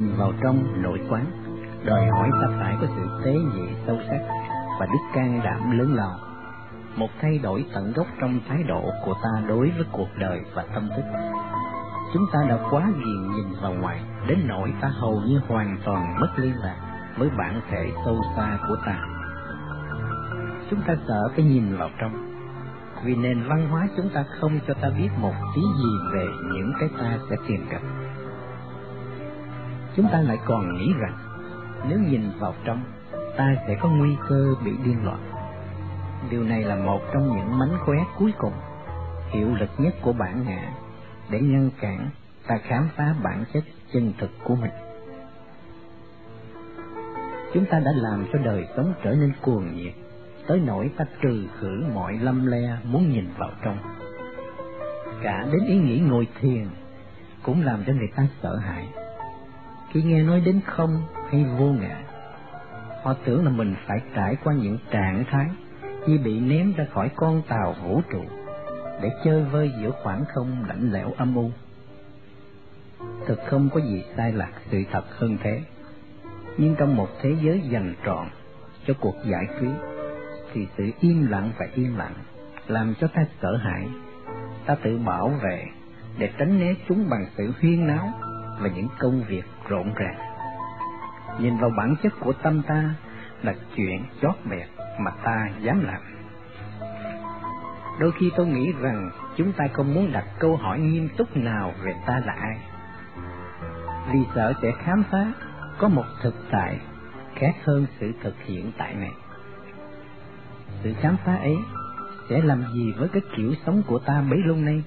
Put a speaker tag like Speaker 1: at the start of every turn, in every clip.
Speaker 1: vào trong nội quán, đòi hỏi ta phải có sự tế nhị sâu sắc và đức can đảm lớn lao. Một thay đổi tận gốc trong thái độ của ta đối với cuộc đời và tâm thức. Chúng ta đã quá ghiền nhìn vào ngoài, đến nỗi ta hầu như hoàn toàn mất liên lạc với bản thể sâu xa của ta. Chúng ta sợ cái nhìn vào trong, vì nền văn hóa chúng ta không cho ta biết một tí gì về những cái ta sẽ tìm gặp. Chúng ta lại còn nghĩ rằng nếu nhìn vào trong, ta sẽ có nguy cơ bị điên loạn. Điều này là một trong những mánh khóe cuối cùng, hiệu lực nhất của bản ngã để ngăn cản ta khám phá bản chất chân thực của mình. Chúng ta đã làm cho đời sống trở nên cuồng nhiệt, tới nỗi ta trừ khử mọi lâm le muốn nhìn vào trong. Cả đến ý nghĩ ngồi thiền cũng làm cho người ta sợ hãi. Khi nghe nói đến không hay vô ngã, họ tưởng là mình phải trải qua những trạng thái như bị ném ra khỏi con tàu vũ trụ để chơi vơi giữa khoảng không lạnh lẽo âm u. Thực không có gì sai lạc sự thật hơn thế. Nhưng trong một thế giới dành trọn cho cuộc giải cứu, thì sự im lặng và im lặng làm cho ta sợ hãi. Ta tự bảo vệ để tránh né chúng bằng sự huyên náo và những công việc rộn ràng. Nhìn vào bản chất của tâm ta là chuyện chót bẹt mà ta dám làm. Đôi khi tôi nghĩ rằng chúng ta không muốn đặt câu hỏi nghiêm túc nào về ta là ai. Vì sợ sẽ khám phá có một thực tại khác hơn sự thực hiện tại này. Sự khám phá ấy sẽ làm gì với cái kiểu sống của ta bấy lâu nay?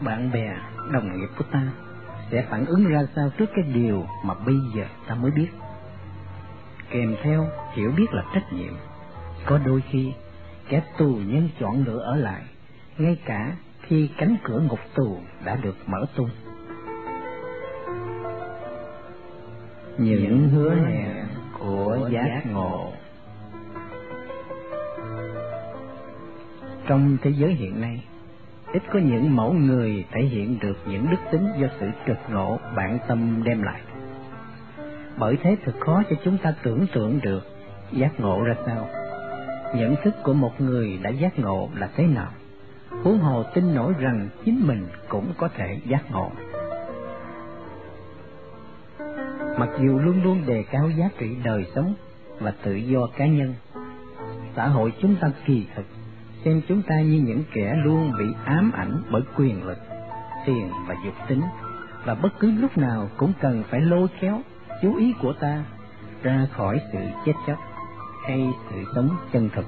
Speaker 1: Bạn bè, đồng nghiệp của ta sẽ phản ứng ra sao trước cái điều mà bây giờ ta mới biết? Kèm theo hiểu biết là trách nhiệm. Có đôi khi kẻ tù nhân chọn lựa ở lại, ngay cả khi cánh cửa ngục tù đã được mở tung. Những hứa hẹn của giác ngộ Trong thế giới hiện nay, ít có những mẫu người thể hiện được những đức tính do sự trực ngộ bản tâm đem lại. Bởi thế thật khó cho chúng ta tưởng tượng được giác ngộ ra sao. Nhận thức của một người đã giác ngộ là thế nào? Huống hồ tin nổi rằng chính mình cũng có thể giác ngộ. Mặc dù luôn luôn đề cao giá trị đời sống và tự do cá nhân, xã hội chúng ta kỳ thực xem chúng ta như những kẻ luôn bị ám ảnh bởi quyền lực tiền và dục tính và bất cứ lúc nào cũng cần phải lôi kéo chú ý của ta ra khỏi sự chết chóc hay sự sống chân thực.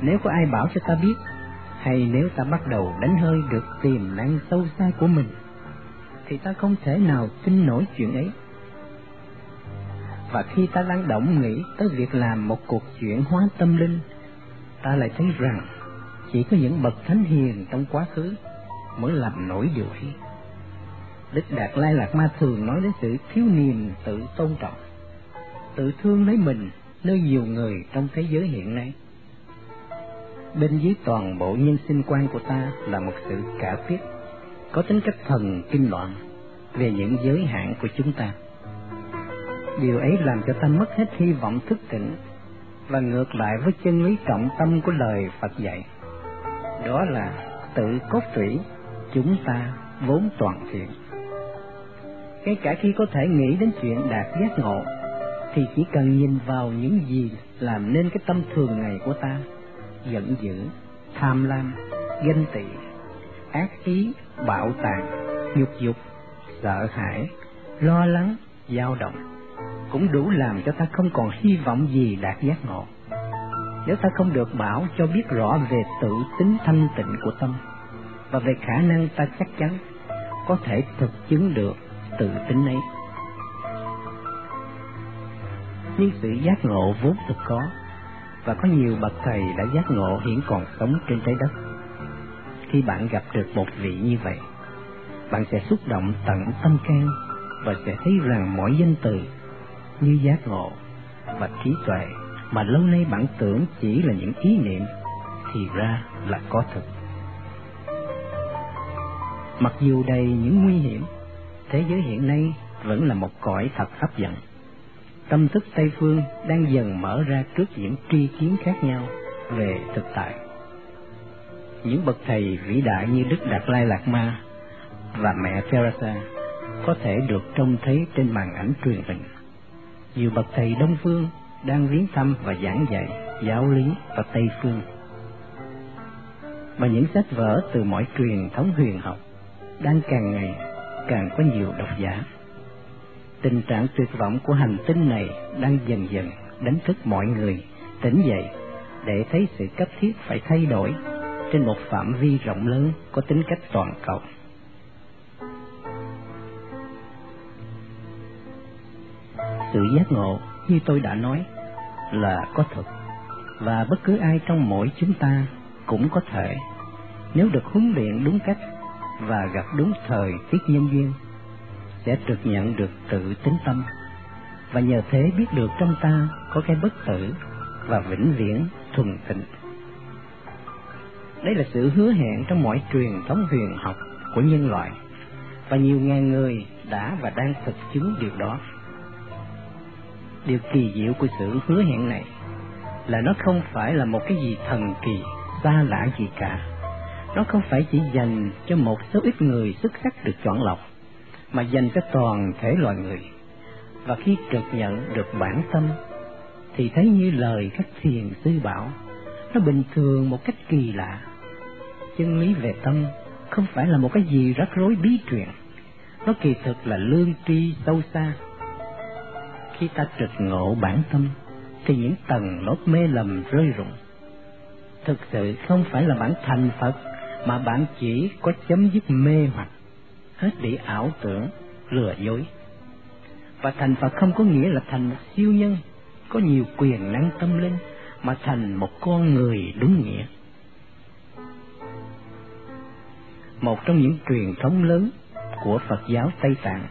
Speaker 1: Nếu có ai bảo cho ta biết, hay nếu ta bắt đầu đánh hơi được tiềm năng sâu xa của mình, thì ta không thể nào tin nổi chuyện ấy. Và khi ta đang động nghĩ tới việc làm một cuộc chuyển hóa tâm linh, ta lại thấy rằng chỉ có những bậc thánh hiền trong quá khứ mới làm nổi điều ấy. Đức Đạt Lai Lạt Ma thường nói đến sự thiếu niềm tự tôn trọng, tự thương lấy mình nơi nhiều người trong thế giới hiện nay. Bên dưới toàn bộ nhân sinh quan của ta là một sự cả tiếc, có tính cách thần kinh loạn về những giới hạn của chúng ta. Điều ấy làm cho ta mất hết hy vọng thức tỉnh và ngược lại với chân lý trọng tâm của lời Phật dạy. Đó là tự cốt tủy chúng ta vốn toàn thiện. Ngay cả khi có thể nghĩ đến chuyện đạt giác ngộ, thì chỉ cần nhìn vào những gì làm nên cái tâm thường ngày của ta, giận dữ, tham lam, ganh tị, ác ý, bạo tàn, nhục dục, sợ hãi, lo lắng, dao động cũng đủ làm cho ta không còn hy vọng gì đạt giác ngộ nếu ta không được bảo cho biết rõ về tự tính thanh tịnh của tâm và về khả năng ta chắc chắn có thể thực chứng được tự tính ấy nhưng sự giác ngộ vốn thực có, và có nhiều bậc thầy đã giác ngộ hiện còn sống trên trái đất. Khi bạn gặp được một vị như vậy, bạn sẽ xúc động tận tâm can và sẽ thấy rằng mỗi danh từ như giác ngộ và trí tuệ mà lâu nay bạn tưởng chỉ là những ý niệm thì ra là có thực. Mặc dù đầy những nguy hiểm, thế giới hiện nay vẫn là một cõi thật hấp dẫn. Tâm thức Tây Phương đang dần mở ra trước những tri kiến khác nhau về thực tại. Những bậc thầy vĩ đại như Đức Đạt Lai Lạt Ma và mẹ Teresa có thể được trông thấy trên màn ảnh truyền hình. Nhiều bậc thầy Đông Phương đang viếng thăm và giảng dạy giáo lý và Tây Phương. Mà những sách vở từ mọi truyền thống huyền học đang càng ngày càng có nhiều độc giả. Tình trạng tuyệt vọng của hành tinh này đang dần dần đánh thức mọi người tỉnh dậy để thấy sự cấp thiết phải thay đổi trên một phạm vi rộng lớn có tính cách toàn cầu. Sự giác ngộ, như tôi đã nói, là có thực, và bất cứ ai trong mỗi chúng ta cũng có thể, nếu được huấn luyện đúng cách và gặp đúng thời tiết nhân duyên, sẽ được nhận được tự tính tâm, và nhờ thế biết được trong ta có cái bất tử và vĩnh viễn thuần tịnh. Đây là sự hứa hẹn trong mọi truyền thống huyền học của nhân loại, và nhiều ngàn người đã và đang thực chứng điều đó. Điều kỳ diệu của sự hứa hẹn này là nó không phải là một cái gì thần kỳ, xa lạ gì cả. Nó không phải chỉ dành cho một số ít người xuất sắc được chọn lọc, mà dành cho toàn thể loài người. Và khi trực nhận được bản tâm, thì thấy như lời các thiền sư bảo, nó bình thường một cách kỳ lạ. Chân lý về tâm không phải là một cái gì rắc rối bí truyền, nó kỳ thực là lương tri sâu xa khi ta trực ngộ bản tâm, thì những tầng lớp mê lầm rơi rụng. Thực sự không phải là bản thành phật, mà bạn chỉ có chấm dứt mê hoặc, hết bị ảo tưởng, lừa dối. Và thành phật không có nghĩa là thành một siêu nhân, có nhiều quyền năng tâm linh, mà thành một con người đúng nghĩa. Một trong những truyền thống lớn của phật giáo tây tạng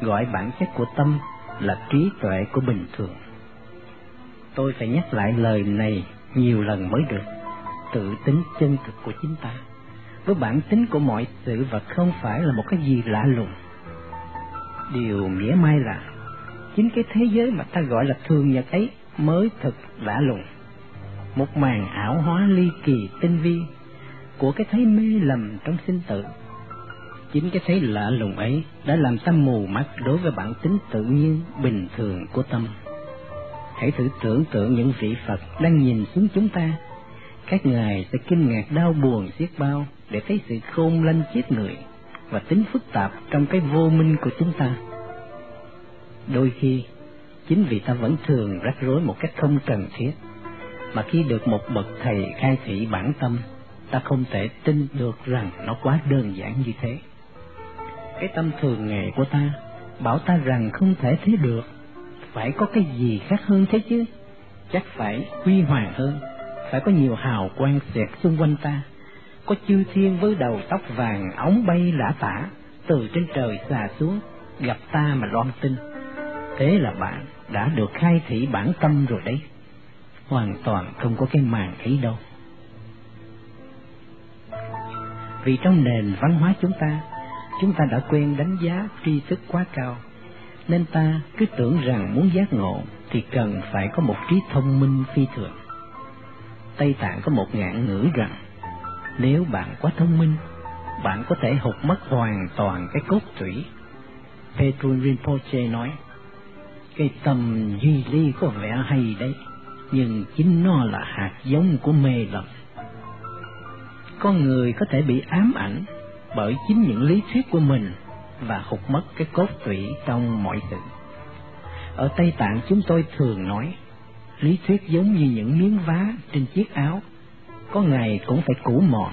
Speaker 1: gọi bản chất của tâm là trí tuệ của bình thường. Tôi phải nhắc lại lời này nhiều lần mới được, tự tính chân thực của chính ta. Với bản tính của mọi sự vật không phải là một cái gì lạ lùng. Điều mỉa mai là chính cái thế giới mà ta gọi là thường nhật ấy mới thực lạ lùng. Một màn ảo hóa ly kỳ tinh vi của cái thấy mê lầm trong sinh tử Chính cái thấy lạ lùng ấy đã làm ta mù mắt đối với bản tính tự nhiên bình thường của tâm. Hãy thử tưởng tượng những vị Phật đang nhìn xuống chúng ta. Các ngài sẽ kinh ngạc đau buồn xiết bao để thấy sự khôn lanh chết người và tính phức tạp trong cái vô minh của chúng ta. Đôi khi, chính vì ta vẫn thường rắc rối một cách không cần thiết, mà khi được một bậc thầy khai thị bản tâm, ta không thể tin được rằng nó quá đơn giản như thế cái tâm thường ngày của ta, bảo ta rằng không thể thế được. Phải có cái gì khác hơn thế chứ? Chắc phải huy hoàng hơn, phải có nhiều hào quang xẹt xung quanh ta. Có chư thiên với đầu tóc vàng ống bay lả tả, từ trên trời xà xuống, gặp ta mà loan tin. Thế là bạn đã được khai thị bản tâm rồi đấy. Hoàn toàn không có cái màn ấy đâu. Vì trong nền văn hóa chúng ta chúng ta đã quen đánh giá tri thức quá cao, nên ta cứ tưởng rằng muốn giác ngộ thì cần phải có một trí thông minh phi thường. Tây Tạng có một ngạn ngữ rằng, nếu bạn quá thông minh, bạn có thể hụt mất hoàn toàn cái cốt thủy. Petrun Rinpoche nói, cái tâm duy ly có vẻ hay đấy, nhưng chính nó là hạt giống của mê lầm. Con người có thể bị ám ảnh bởi chính những lý thuyết của mình và hụt mất cái cốt tủy trong mọi sự. Ở Tây Tạng chúng tôi thường nói, lý thuyết giống như những miếng vá trên chiếc áo, có ngày cũng phải cũ mòn.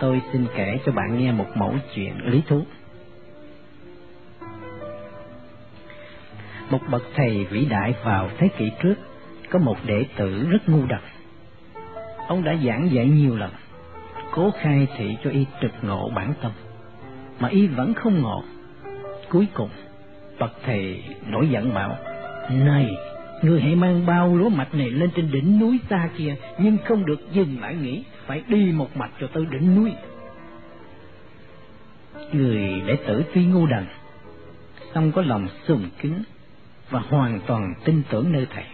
Speaker 1: Tôi xin kể cho bạn nghe một mẫu chuyện lý thú. Một bậc thầy vĩ đại vào thế kỷ trước có một đệ tử rất ngu đần. Ông đã giảng dạy nhiều lần, cố khai thị cho y trực ngộ bản tâm, mà y vẫn không ngộ. Cuối cùng, bậc thầy nổi giận bảo, Này, người hãy mang bao lúa mạch này lên trên đỉnh núi xa kia, nhưng không được dừng lại nghỉ, phải đi một mạch cho tới đỉnh núi. Người đệ tử tuy ngu đần, song có lòng sùng kính và hoàn toàn tin tưởng nơi thầy,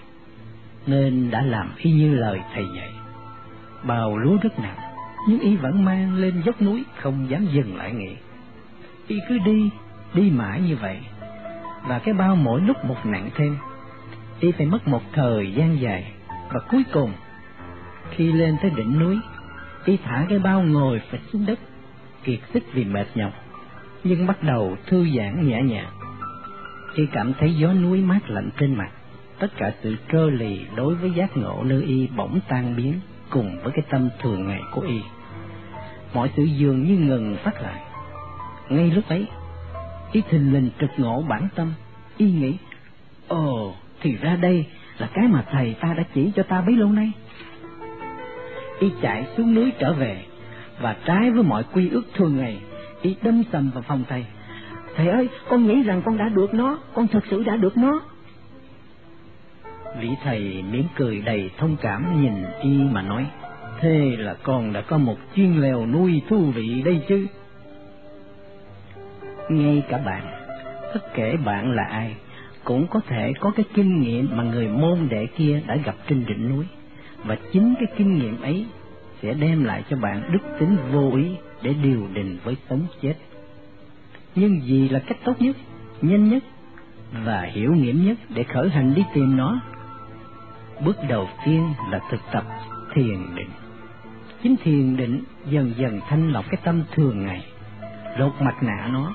Speaker 1: nên đã làm y như lời thầy dạy. Bào lúa rất nặng, nhưng y vẫn mang lên dốc núi không dám dừng lại nghỉ. Y cứ đi, đi mãi như vậy, và cái bao mỗi lúc một nặng thêm. Y phải mất một thời gian dài, và cuối cùng, khi lên tới đỉnh núi, y thả cái bao ngồi phịch xuống đất, kiệt sức vì mệt nhọc, nhưng bắt đầu thư giãn nhẹ nhàng. Y cảm thấy gió núi mát lạnh trên mặt, tất cả sự trơ lì đối với giác ngộ nơi y bỗng tan biến cùng với cái tâm thường ngày của y. Mọi sự dường như ngừng phát lại. Ngay lúc ấy, y thình lình trực ngộ bản tâm, y nghĩ, ồ, thì ra đây là cái mà thầy ta đã chỉ cho ta bấy lâu nay. Y chạy xuống núi trở về, và trái với mọi quy ước thường ngày, y đâm sầm vào phòng thầy. Thầy ơi, con nghĩ rằng con đã được nó, con thật sự đã được nó. Vị thầy mỉm cười đầy thông cảm nhìn y mà nói, thế là con đã có một chuyên lèo nuôi thú vị đây chứ. Ngay cả bạn, bất kể bạn là ai, cũng có thể có cái kinh nghiệm mà người môn đệ kia đã gặp trên đỉnh núi, và chính cái kinh nghiệm ấy sẽ đem lại cho bạn đức tính vô ý để điều đình với sống chết. Nhưng gì là cách tốt nhất, nhanh nhất và hiểu nghiệm nhất để khởi hành đi tìm nó? Bước đầu tiên là thực tập thiền định. Chính thiền định dần dần thanh lọc cái tâm thường ngày, lột mặt nạ nó,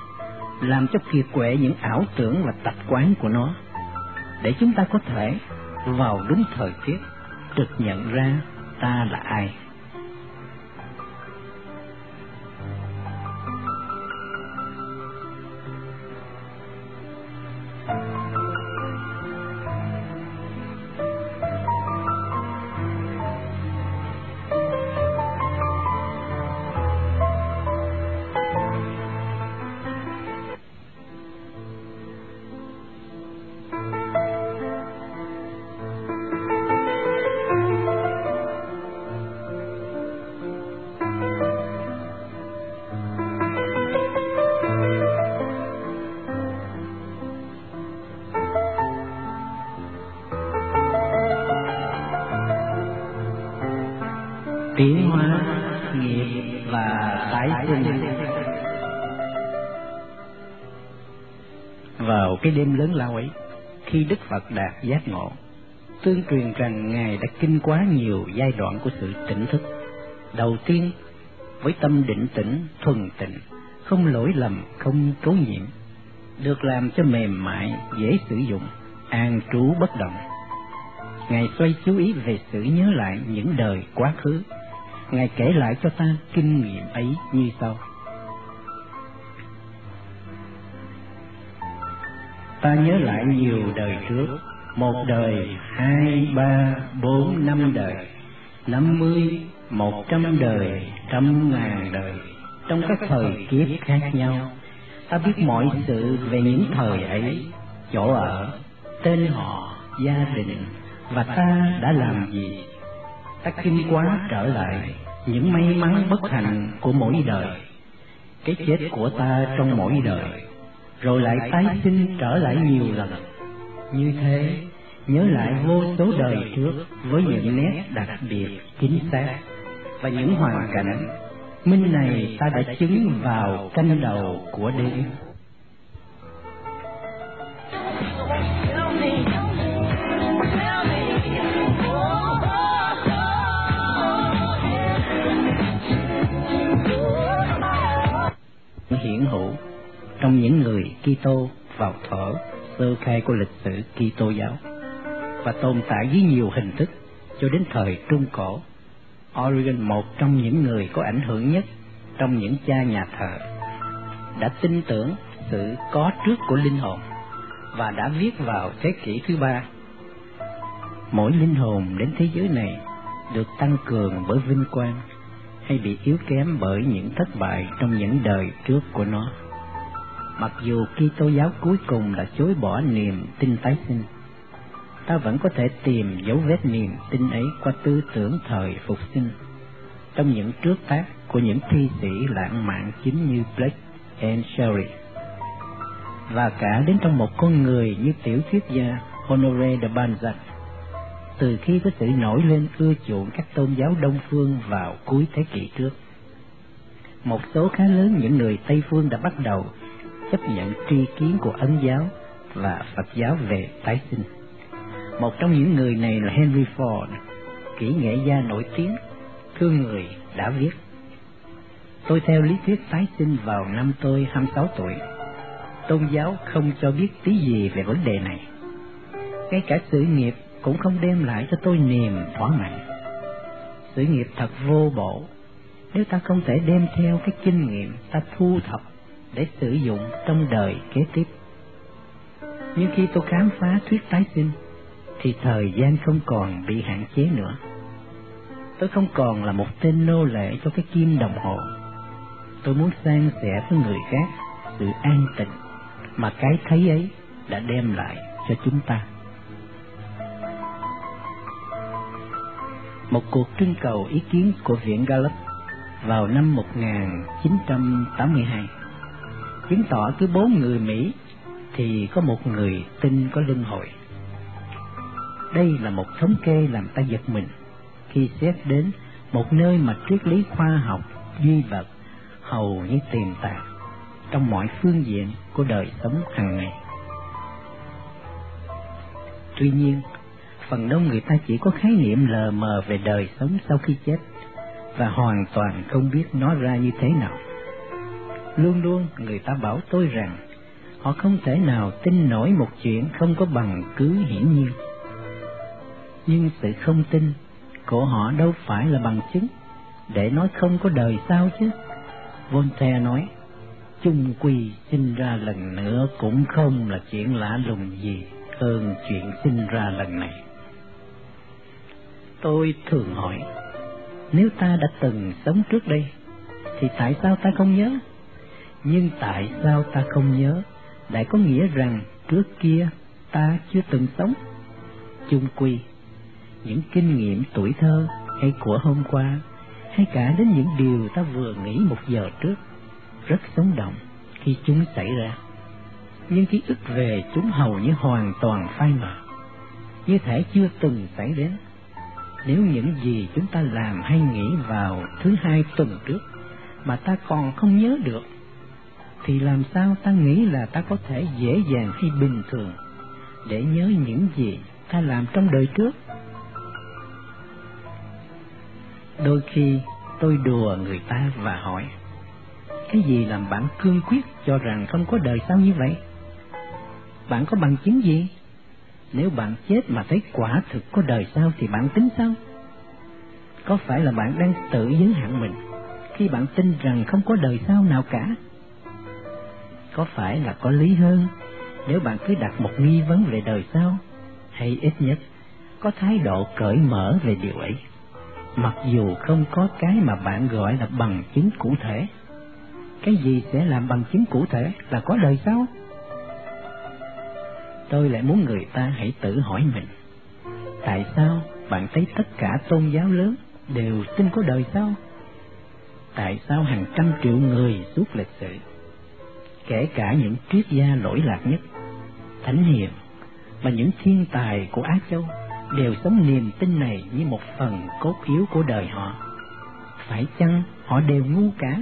Speaker 1: làm cho kiệt quệ những ảo tưởng và tập quán của nó, để chúng ta có thể vào đúng thời tiết trực nhận ra ta là ai. Khi đức phật đạt giác ngộ. Tương truyền rằng ngài đã kinh quá nhiều giai đoạn của sự tỉnh thức. Đầu tiên, với tâm định tĩnh, thuần tịnh, không lỗi lầm, không cấu nhiễm, được làm cho mềm mại, dễ sử dụng, an trú bất động. Ngài xoay chú ý về sự nhớ lại những đời quá khứ. Ngài kể lại cho ta kinh nghiệm ấy như sau. Ta nhớ lại nhiều đời trước, một đời, hai, ba, bốn, năm đời, năm mươi, một trăm đời, trăm ngàn đời, trong các thời kiếp khác nhau. Ta biết mọi sự về những thời ấy, chỗ ở, tên họ, gia đình, và ta đã làm gì ta kinh quá trở lại những may mắn bất hạnh của mỗi đời cái chết của ta trong mỗi đời rồi lại tái sinh trở lại nhiều lần. Như thế, nhớ lại vô số đời trước với những nét đặc biệt, chính xác và những hoàn cảnh. Minh này ta đã chứng vào canh đầu của đêm trong những người Kitô vào thở, sơ khai của lịch sử Kitô giáo, và tồn tại với nhiều hình thức cho đến thời Trung Cổ. Origen, một trong những người có ảnh hưởng nhất trong những cha nhà thờ, đã tin tưởng sự có trước của linh hồn và đã viết vào thế kỷ thứ ba mỗi linh hồn đến thế giới này được tăng cường bởi vinh quang hay bị yếu kém bởi những thất bại trong những đời trước của nó. Mặc dù Kitô giáo cuối cùng đã chối bỏ niềm tin tái sinh, ta vẫn có thể tìm dấu vết niềm tin ấy qua tư tưởng thời phục sinh trong những trước tác của những thi sĩ lãng mạn chính như Blake and Sherry. và cả đến trong một con người như tiểu thuyết gia Honoré de Balzac. Từ khi có sự nổi lên ưa chuộng các tôn giáo Đông phương vào cuối thế kỷ trước, một số khá lớn những người Tây phương đã bắt đầu chấp nhận tri kiến của Ấn giáo và Phật giáo về tái sinh. Một trong những người này là Henry Ford, kỹ nghệ gia nổi tiếng, thương người đã viết. Tôi theo lý thuyết tái sinh vào năm tôi 26 tuổi. Tôn giáo không cho biết tí gì về vấn đề này. Ngay cả sự nghiệp cũng không đem lại cho tôi niềm thỏa mãn. Sự nghiệp thật vô bổ, nếu ta không thể đem theo cái kinh nghiệm ta thu thập để sử dụng trong đời kế tiếp. Nhưng khi tôi khám phá thuyết tái sinh, thì thời gian không còn bị hạn chế nữa. Tôi không còn là một tên nô lệ cho cái kim đồng hồ. Tôi muốn san sẻ với người khác sự an tịnh mà cái thấy ấy đã đem lại cho chúng ta. Một cuộc trưng cầu ý kiến của Viện Gallup vào năm 1982 chứng tỏ cứ bốn người Mỹ thì có một người tin có luân hồi. Đây là một thống kê làm ta giật mình khi xét đến một nơi mà triết lý khoa học duy vật hầu như tiềm tàng trong mọi phương diện của đời sống hàng ngày. Tuy nhiên, phần đông người ta chỉ có khái niệm lờ mờ về đời sống sau khi chết và hoàn toàn không biết nó ra như thế nào. Luôn luôn người ta bảo tôi rằng họ không thể nào tin nổi một chuyện không có bằng cứ hiển nhiên. Nhưng sự không tin của họ đâu phải là bằng chứng để nói không có đời sao chứ. Voltaire nói, chung quy sinh ra lần nữa cũng không là chuyện lạ lùng gì hơn chuyện sinh ra lần này. Tôi thường hỏi, nếu ta đã từng sống trước đây, thì tại sao ta không nhớ? Nhưng tại sao ta không nhớ, lại có nghĩa rằng trước kia ta chưa từng sống? Chung quy, những kinh nghiệm tuổi thơ hay của hôm qua, hay cả đến những điều ta vừa nghĩ một giờ trước, rất sống động khi chúng xảy ra. Nhưng ký ức về chúng hầu như hoàn toàn phai mờ, như thể chưa từng xảy đến nếu những gì chúng ta làm hay nghĩ vào thứ hai tuần trước mà ta còn không nhớ được, thì làm sao ta nghĩ là ta có thể dễ dàng hay bình thường để nhớ những gì ta làm trong đời trước? Đôi khi tôi đùa người ta và hỏi, cái gì làm bạn cương quyết cho rằng không có đời sau như vậy? Bạn có bằng chứng gì? Nếu bạn chết mà thấy quả thực có đời sau thì bạn tính sao? Có phải là bạn đang tự giới hạn mình khi bạn tin rằng không có đời sau nào cả? Có phải là có lý hơn nếu bạn cứ đặt một nghi vấn về đời sau, hay ít nhất có thái độ cởi mở về điều ấy, mặc dù không có cái mà bạn gọi là bằng chứng cụ thể? Cái gì sẽ làm bằng chứng cụ thể là có đời sau? tôi lại muốn người ta hãy tự hỏi mình tại sao bạn thấy tất cả tôn giáo lớn đều tin có đời sau tại sao hàng trăm triệu người suốt lịch sử kể cả những triết gia lỗi lạc nhất thánh hiền và những thiên tài của á châu đều sống niềm tin này như một phần cốt yếu của đời họ. Phải chăng họ đều ngu cả?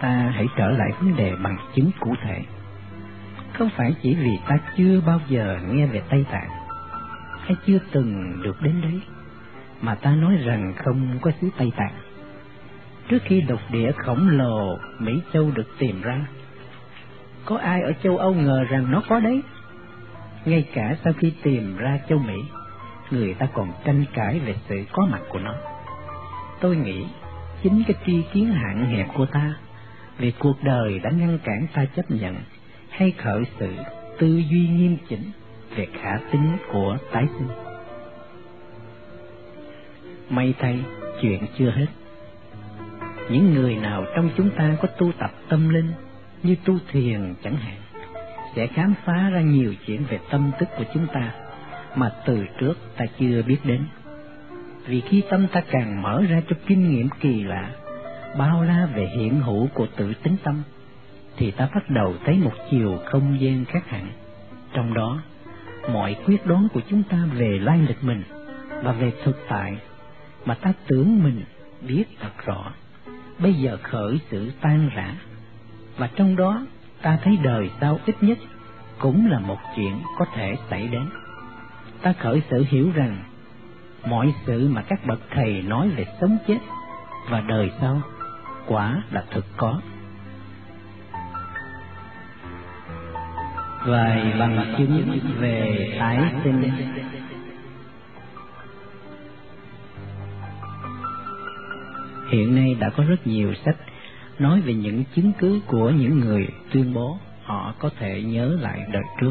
Speaker 1: Ta hãy trở lại vấn đề bằng chứng cụ thể. Không phải chỉ vì ta chưa bao giờ nghe về Tây Tạng, hay chưa từng được đến đấy, mà ta nói rằng không có xứ Tây Tạng. Trước khi đục địa khổng lồ Mỹ Châu được tìm ra, có ai ở châu Âu ngờ rằng nó có đấy? Ngay cả sau khi tìm ra châu Mỹ, người ta còn tranh cãi về sự có mặt của nó. Tôi nghĩ chính cái tri kiến hạn hẹp của ta về cuộc đời đã ngăn cản ta chấp nhận hay khởi sự tư duy nghiêm chỉnh về khả tính của tái sinh. May thay, chuyện chưa hết. Những người nào trong chúng ta có tu tập tâm linh như tu thiền chẳng hạn, sẽ khám phá ra nhiều chuyện về tâm thức của chúng ta mà từ trước ta chưa biết đến. Vì khi tâm ta càng mở ra cho kinh nghiệm kỳ lạ, bao la về hiện hữu của tự tính tâm, thì ta bắt đầu thấy một chiều không gian khác hẳn. Trong đó, mọi quyết đoán của chúng ta về lai lịch mình và về thực tại mà ta tưởng mình biết thật rõ, bây giờ khởi sự tan rã. Và trong đó, ta thấy đời sau ít nhất cũng là một chuyện có thể xảy đến. Ta khởi sự hiểu rằng, mọi sự mà các bậc thầy nói về sống chết và đời sau quả là thực có. Vài bằng chứng về tái sinh Hiện nay đã có rất nhiều sách nói về những chứng cứ của những người tuyên bố họ có thể nhớ lại đời trước.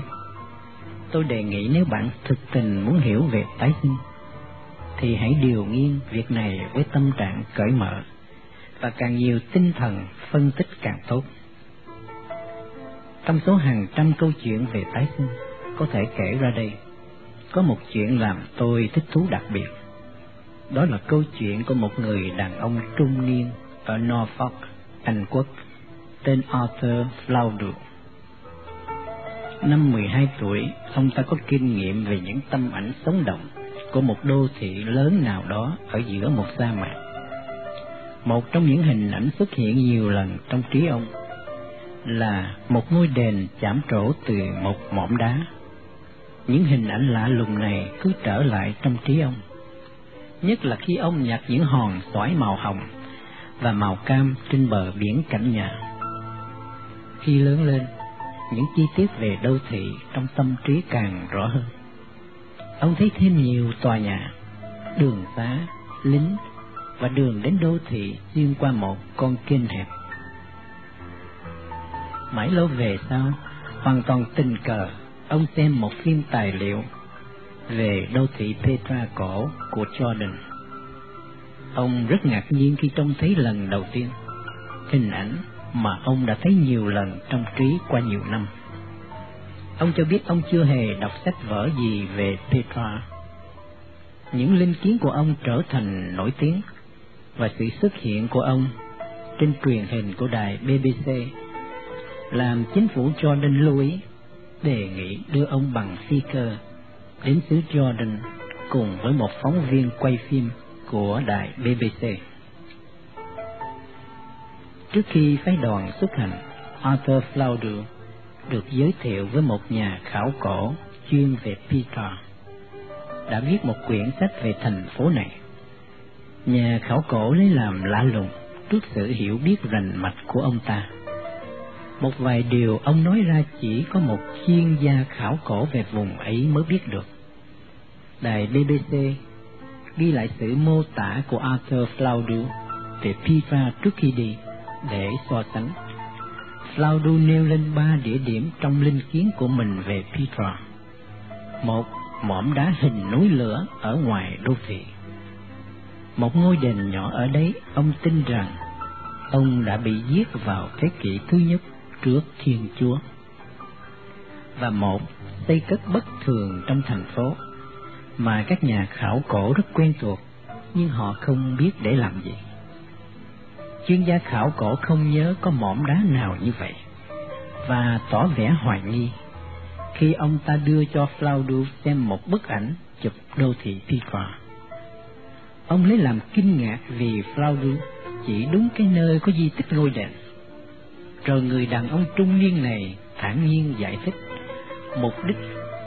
Speaker 1: Tôi đề nghị nếu bạn thực tình muốn hiểu về tái sinh, thì hãy điều nghiên việc này với tâm trạng cởi mở và càng nhiều tinh thần phân tích càng tốt. Trong số hàng trăm câu chuyện về tái sinh có thể kể ra đây, có một chuyện làm tôi thích thú đặc biệt. Đó là câu chuyện của một người đàn ông trung niên ở Norfolk, Anh Quốc, tên Arthur Flaudu. Năm 12 tuổi, ông ta có kinh nghiệm về những tâm ảnh sống động của một đô thị lớn nào đó ở giữa một sa mạc. Một trong những hình ảnh xuất hiện nhiều lần trong trí ông là một ngôi đền chạm trổ từ một mỏm đá. Những hình ảnh lạ lùng này cứ trở lại trong trí ông. Nhất là khi ông nhặt những hòn tỏi màu hồng và màu cam trên bờ biển cạnh nhà. Khi lớn lên, những chi tiết về đô thị trong tâm trí càng rõ hơn. Ông thấy thêm nhiều tòa nhà, đường xá, lính và đường đến đô thị xuyên qua một con kênh hẹp. Mãi lâu về sau, hoàn toàn tình cờ, ông xem một phim tài liệu về đô thị Petra cổ của Jordan. Ông rất ngạc nhiên khi trông thấy lần đầu tiên hình ảnh mà ông đã thấy nhiều lần trong trí qua nhiều năm. Ông cho biết ông chưa hề đọc sách vở gì về Petra. Những linh kiến của ông trở thành nổi tiếng và sự xuất hiện của ông trên truyền hình của đài BBC làm chính phủ Jordan lưu ý đề nghị đưa ông bằng phi cơ đến xứ Jordan cùng với một phóng viên quay phim của đài BBC. Trước khi phái đoàn xuất hành, Arthur Flaudu được giới thiệu với một nhà khảo cổ chuyên về Petra, đã viết một quyển sách về thành phố này. Nhà khảo cổ lấy làm lạ lùng trước sự hiểu biết rành mạch của ông ta. Một vài điều ông nói ra chỉ có một chuyên gia khảo cổ về vùng ấy mới biết được. Đài BBC ghi lại sự mô tả của Arthur Flaudu về Petra trước khi đi để so sánh. Flaudu nêu lên ba địa điểm trong linh kiến của mình về Petra. Một, mỏm đá hình núi lửa ở ngoài đô thị. Một ngôi đền nhỏ ở đấy, ông tin rằng ông đã bị giết vào thế kỷ thứ nhất trước Thiên Chúa. Và một, xây cất bất thường trong thành phố mà các nhà khảo cổ rất quen thuộc, nhưng họ không biết để làm gì. Chuyên gia khảo cổ không nhớ có mỏm đá nào như vậy, và tỏ vẻ hoài nghi khi ông ta đưa cho Flaudu xem một bức ảnh chụp đô thị Pisa. Ông lấy làm kinh ngạc vì Flaudu chỉ đúng cái nơi có di tích ngôi đền. Rồi người đàn ông trung niên này thản nhiên giải thích, mục đích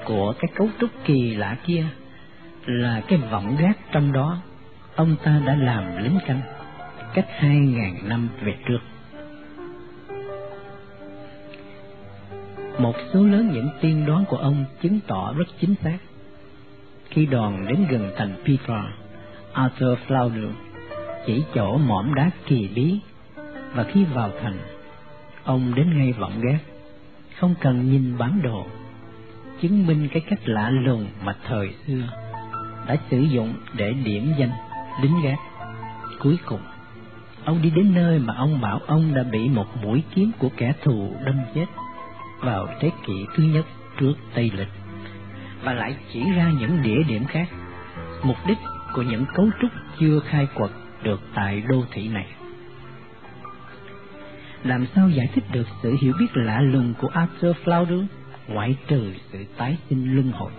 Speaker 1: của cái cấu trúc kỳ lạ kia là cái vọng gác trong đó ông ta đã làm lính canh cách hai ngàn năm về trước. Một số lớn những tiên đoán của ông chứng tỏ rất chính xác. Khi đoàn đến gần thành Petra, Arthur Flounder chỉ chỗ mỏm đá kỳ bí, và khi vào thành, ông đến ngay vọng gác, không cần nhìn bản đồ, chứng minh cái cách lạ lùng mà thời xưa đã sử dụng để điểm danh lính gác. Cuối cùng, ông đi đến nơi mà ông bảo ông đã bị một mũi kiếm của kẻ thù đâm chết vào thế kỷ thứ nhất trước Tây Lịch, và lại chỉ ra những địa điểm khác, mục đích của những cấu trúc chưa khai quật được tại đô thị này. làm sao giải thích được sự hiểu biết lạ lùng của Arthur Flounder ngoại trừ sự tái sinh luân hồi.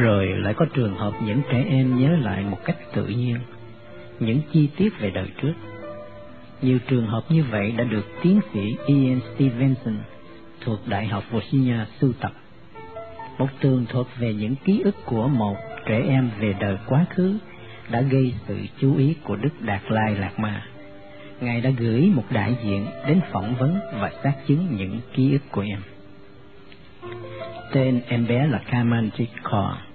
Speaker 1: Rồi lại có trường hợp những trẻ em nhớ lại một cách tự nhiên những chi tiết về đời trước. Nhiều trường hợp như vậy đã được tiến sĩ Ian Stevenson thuộc Đại học Virginia sưu tập. Một tường thuật về những ký ức của một trẻ em về đời quá khứ đã gây sự chú ý của Đức Đạt Lai Lạt Ma. Ngài đã gửi một đại diện đến phỏng vấn và xác chứng những ký ức của em. Tên em bé là Kaman Kaur,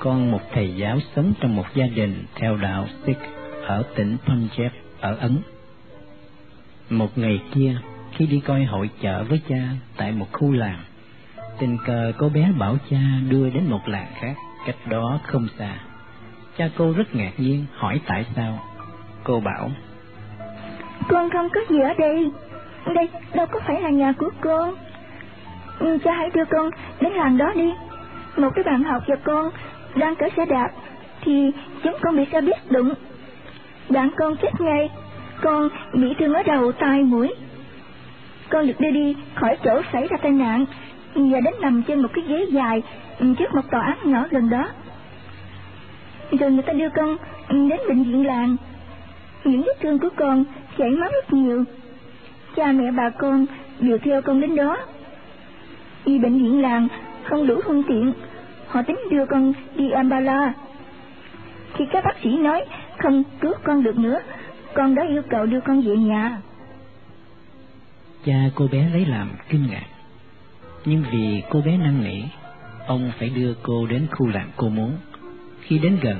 Speaker 1: con một thầy giáo sống trong một gia đình theo đạo Sikh ở tỉnh Punjab ở Ấn. Một ngày kia, khi đi coi hội chợ với cha tại một khu làng, tình cờ cô bé bảo cha đưa đến một làng khác, cách đó không xa. Cha cô rất ngạc nhiên hỏi tại sao. Cô bảo,
Speaker 2: Con không có gì ở đây, đây đâu có phải là nhà của con. Cha hãy đưa con đến làng đó đi. Một cái bạn học và con đang cỡ xe đạp, thì chúng con bị xe buýt đụng. Bạn con chết ngay con bị thương ở đầu tai mũi. Con được đưa đi khỏi chỗ xảy ra tai nạn và đến nằm trên một cái ghế dài trước một tòa án nhỏ gần đó. Rồi người ta đưa con đến bệnh viện làng. Những vết thương của con chảy máu rất nhiều. Cha mẹ bà con đều theo con đến đó. Vì bệnh viện làng không đủ phương tiện họ tính đưa con đi Ambala. Khi các bác sĩ nói không cứu con được nữa, con đã yêu cầu đưa con về nhà.
Speaker 1: Cha cô bé lấy làm kinh ngạc. Nhưng vì cô bé năng nỉ, ông phải đưa cô đến khu làng cô muốn. Khi đến gần,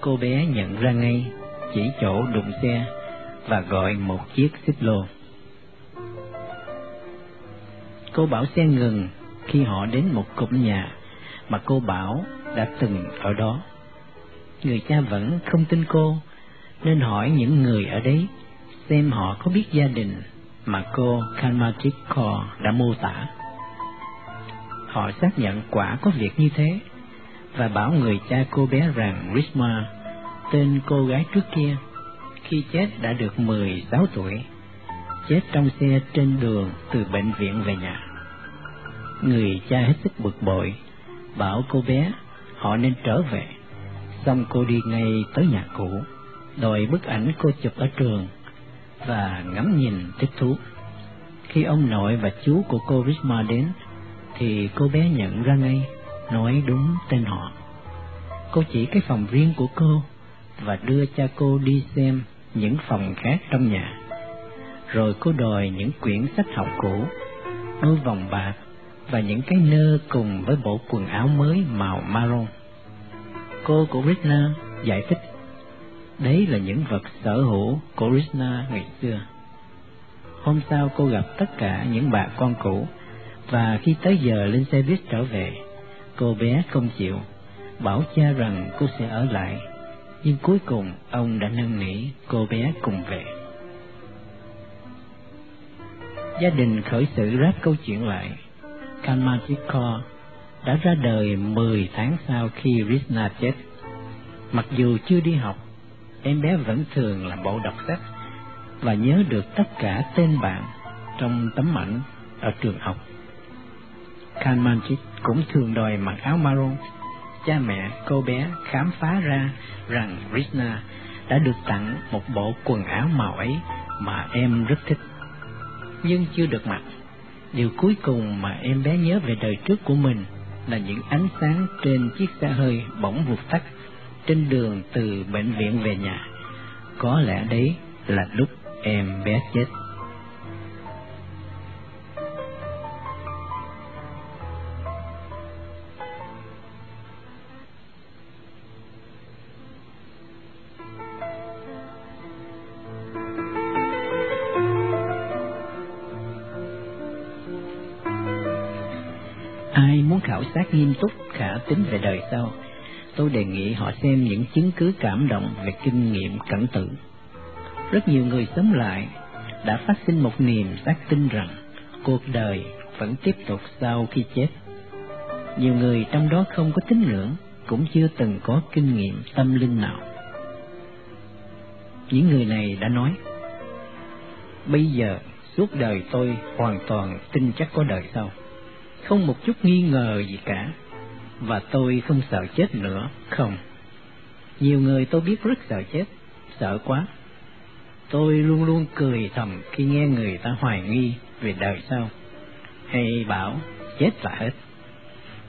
Speaker 1: cô bé nhận ra ngay chỉ chỗ đụng xe và gọi một chiếc xích lô. Cô bảo xe ngừng khi họ đến một cụm nhà mà cô bảo đã từng ở đó người cha vẫn không tin cô, nên hỏi những người ở đấy xem họ có biết gia đình mà cô Kalmatic Kaur đã mô tả. Họ xác nhận quả có việc như thế và bảo người cha cô bé rằng Rishma, tên cô gái trước kia, khi chết đã được 16 tuổi, chết trong xe trên đường từ bệnh viện về nhà. Người cha hết sức bực bội, bảo cô bé họ nên trở về Xong cô đi ngay tới nhà cũ, đòi bức ảnh cô chụp ở trường và ngắm nhìn thích thú. Khi ông nội và chú của cô Risma đến, thì cô bé nhận ra ngay, nói đúng tên họ. Cô chỉ cái phòng riêng của cô và đưa cha cô đi xem những phòng khác trong nhà. Rồi cô đòi những quyển sách học cũ, đôi vòng bạc và những cái nơ cùng với bộ quần áo mới màu maroon cô của Krishna giải thích đấy là những vật sở hữu của Krishna ngày xưa. Hôm sau cô gặp tất cả những bà con cũ và khi tới giờ lên xe buýt trở về, cô bé không chịu, bảo cha rằng cô sẽ ở lại, nhưng cuối cùng ông đã năn nỉ cô bé cùng về. Gia đình khởi sự ráp câu chuyện lại. Kalmajikor đã ra đời 10 tháng sau khi Krishna chết. Mặc dù chưa đi học, em bé vẫn thường làm bộ đọc sách và nhớ được tất cả tên bạn trong tấm ảnh ở trường học. Kanmanchik cũng thường đòi mặc áo maroon. Cha mẹ cô bé khám phá ra rằng Krishna đã được tặng một bộ quần áo màu ấy mà em rất thích, nhưng chưa được mặc. Điều cuối cùng mà em bé nhớ về đời trước của mình là những ánh sáng trên chiếc xe hơi bỗng vụt tắt trên đường từ bệnh viện về nhà. Có lẽ đấy là lúc em bé chết. Nghiêm túc khả tính về đời sau, tôi đề nghị họ xem những chứng cứ cảm động về kinh nghiệm cẩn tử. Rất nhiều người sống lại đã phát sinh một niềm xác tin rằng cuộc đời vẫn tiếp tục sau khi chết. Nhiều người trong đó không có tín ngưỡng, cũng chưa từng có kinh nghiệm tâm linh nào. Những người này đã nói, bây giờ suốt đời tôi hoàn toàn tin chắc có đời sau, không một chút nghi ngờ gì cả, và tôi không sợ chết nữa, không. Nhiều người tôi biết rất sợ chết, sợ quá. Tôi luôn luôn cười thầm khi nghe người ta hoài nghi về đời sau, hay bảo chết là hết.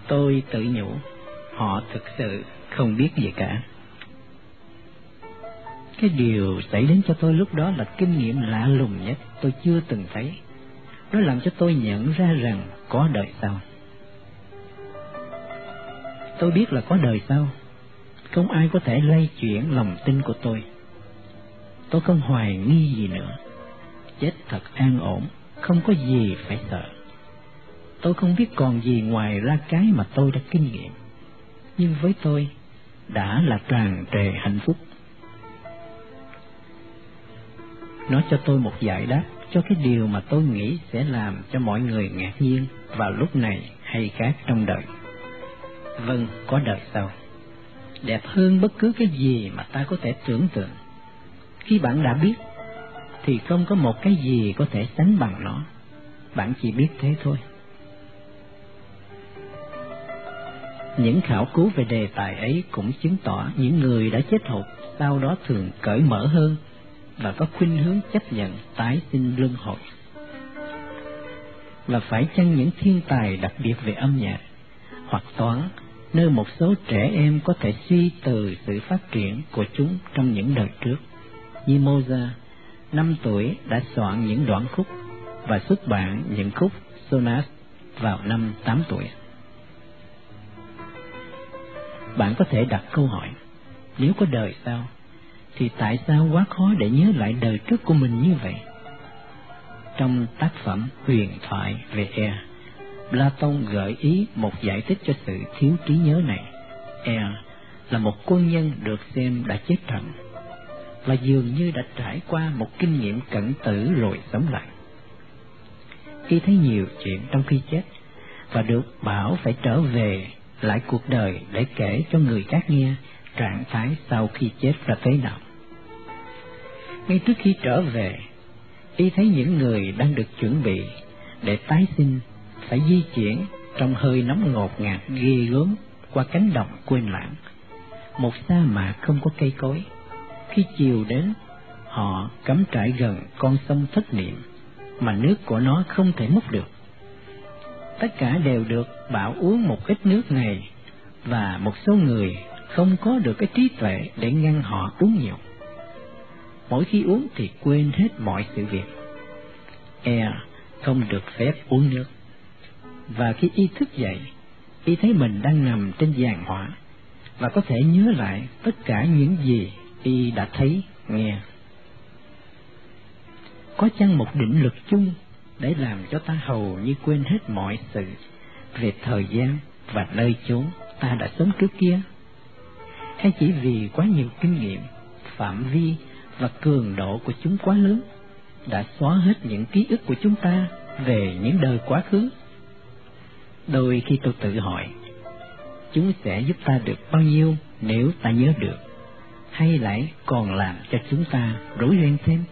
Speaker 1: Tôi tự nhủ, họ thực sự không biết gì cả. Cái điều xảy đến cho tôi lúc đó là kinh nghiệm lạ lùng nhất tôi chưa từng thấy. Nó làm cho tôi nhận ra rằng có đời sau. Tôi biết là có đời sau. Không ai có thể lay chuyển lòng tin của tôi. Tôi không hoài nghi gì nữa. Chết thật an ổn, không có gì phải sợ. Tôi không biết còn gì ngoài ra cái mà tôi đã kinh nghiệm. Nhưng với tôi, đã là tràn trề hạnh phúc. Nó cho tôi một giải đáp cho cái điều mà tôi nghĩ sẽ làm cho mọi người ngạc nhiên vào lúc này hay khác trong đời. Vâng, có đời sau. Đẹp hơn bất cứ cái gì mà ta có thể tưởng tượng. Khi bạn đã biết, thì không có một cái gì có thể sánh bằng nó. Bạn chỉ biết thế thôi. Những khảo cứu về đề tài ấy cũng chứng tỏ những người đã chết hụt sau đó thường cởi mở hơn và có khuynh hướng chấp nhận tái sinh luân hồi. Và phải chăng những thiên tài đặc biệt về âm nhạc hoặc toán nơi một số trẻ em có thể suy từ sự phát triển của chúng trong những đời trước. Như Mozart, năm tuổi đã soạn những đoạn khúc và xuất bản những khúc sonat vào năm 8 tuổi. Bạn có thể đặt câu hỏi, nếu có đời sau, thì tại sao quá khó để nhớ lại đời trước của mình như vậy? Trong tác phẩm huyền thoại về E, Platon gợi ý một giải thích cho sự thiếu trí nhớ này. E là một quân nhân được xem đã chết trận, và dường như đã trải qua một kinh nghiệm cận tử rồi sống lại. Khi thấy nhiều chuyện trong khi chết, và được bảo phải trở về lại cuộc đời để kể cho người khác nghe trạng thái sau khi chết là thế nào. Ngay trước khi trở về, y thấy những người đang được chuẩn bị để tái sinh phải di chuyển trong hơi nóng ngột ngạt ghê gớm qua cánh đồng quên lãng, một sa mạc không có cây cối. Khi chiều đến, họ cắm trại gần con sông thất niệm, mà nước của nó không thể múc được. Tất cả đều được bảo uống một ít nước này, và một số người không có được cái trí tuệ để ngăn họ uống nhiều. Mỗi khi uống thì quên hết mọi sự việc. E không được phép uống nước và khi y thức dậy, y thấy mình đang nằm trên giàn hỏa và có thể nhớ lại tất cả những gì y đã thấy, nghe. Có chăng một định lực chung để làm cho ta hầu như quên hết mọi sự về thời gian và nơi chốn ta đã sống trước kia? Hay chỉ vì quá nhiều kinh nghiệm, phạm vi và cường độ của chúng quá lớn đã xóa hết những ký ức của chúng ta về những đời quá khứ? Đôi khi tôi tự hỏi, chúng sẽ giúp ta được bao nhiêu nếu ta nhớ được, hay lại còn làm cho chúng ta rối ren thêm?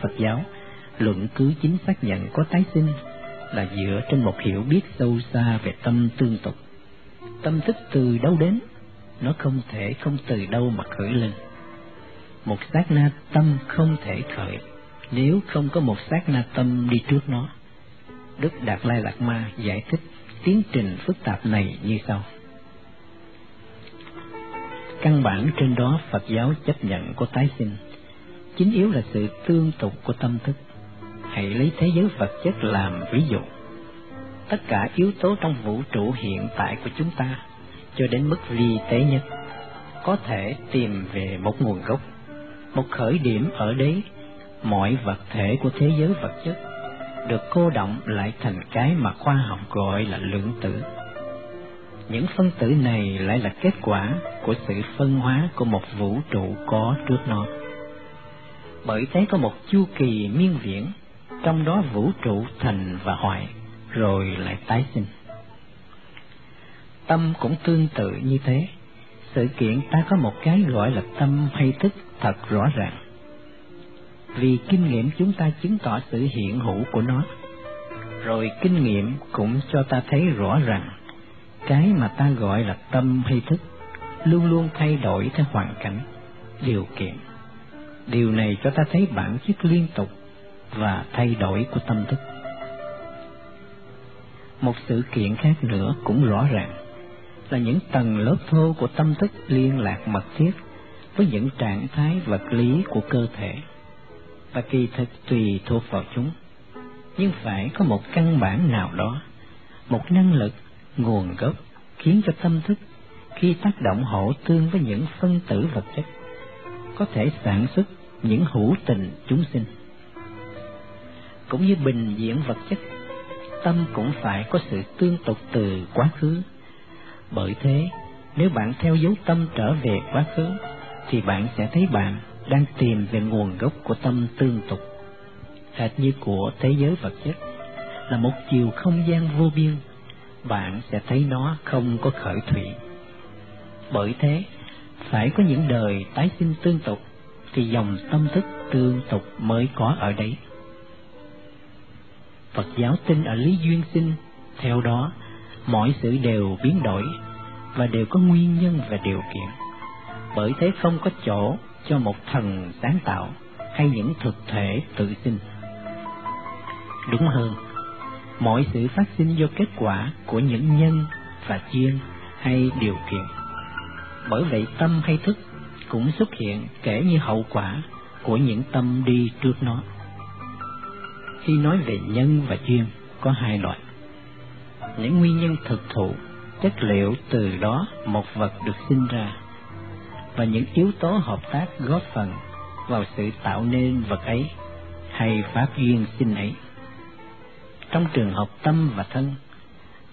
Speaker 1: Phật giáo, luận cứ chính xác nhận có tái sinh là dựa trên một hiểu biết sâu xa về tâm tương tục. Tâm thức từ đâu đến, nó không thể không từ đâu mà khởi lên. Một sát na tâm không thể khởi nếu không có một sát na tâm đi trước nó. Đức Đạt Lai Lạt Ma giải thích tiến trình phức tạp này như sau. Căn bản trên đó Phật giáo chấp nhận có tái sinh chính yếu là sự tương tục của tâm thức. hãy lấy thế giới vật chất làm ví dụ. Tất cả yếu tố trong vũ trụ hiện tại của chúng ta, cho đến mức vi tế nhất, có thể tìm về một nguồn gốc, một khởi điểm ở đấy, mọi vật thể của thế giới vật chất được cô động lại thành cái mà khoa học gọi là lượng tử. Những phân tử này lại là kết quả của sự phân hóa của một vũ trụ có trước nó. Bởi thấy có một chu kỳ miên viễn, trong đó vũ trụ thành và hoại, rồi lại tái sinh. Tâm cũng tương tự như thế. Sự kiện ta có một cái gọi là tâm hay thức thật rõ ràng vì kinh nghiệm chúng ta chứng tỏ sự hiện hữu của nó. Rồi kinh nghiệm cũng cho ta thấy rõ rằng cái mà ta gọi là tâm hay thức luôn luôn thay đổi theo hoàn cảnh, điều kiện. Điều này cho ta thấy bản chất liên tục và thay đổi của tâm thức. Một sự kiện khác nữa cũng rõ ràng, là những tầng lớp thô của tâm thức liên lạc mật thiết với những trạng thái vật lý của cơ thể và kỳ thực tùy thuộc vào chúng, nhưng phải có một căn bản nào đó, một năng lực, nguồn gốc khiến cho tâm thức khi tác động hỗ tương với những phân tử vật chất có thể sản xuất những hữu tình chúng sinh. Cũng như bình diện vật chất tâm cũng phải có sự tương tục từ quá khứ. Bởi thế nếu bạn theo dấu tâm trở về quá khứ thì bạn sẽ thấy bạn đang tìm về nguồn gốc của tâm tương tục, hệt như của thế giới vật chất, là một chiều không gian vô biên, bạn sẽ thấy nó không có khởi thủy. Bởi thế, phải có những đời tái sinh tương tục, thì dòng tâm thức tương tục mới có ở đấy. Phật giáo tin ở lý duyên sinh, theo đó, mọi sự đều biến đổi và đều có nguyên nhân và điều kiện. Bởi thế không có chỗ cho một thần sáng tạo hay những thực thể tự sinh. Đúng hơn, mọi sự phát sinh do kết quả của những nhân và duyên hay điều kiện. Bởi vậy tâm hay thức cũng xuất hiện kể như hậu quả của những tâm đi trước nó. Khi nói về nhân và duyên có hai loại. Những nguyên nhân thực thụ, chất liệu từ đó một vật được sinh ra và những yếu tố hợp tác góp phần vào sự tạo nên vật ấy hay pháp duyên sinh ấy. Trong trường hợp tâm và thân,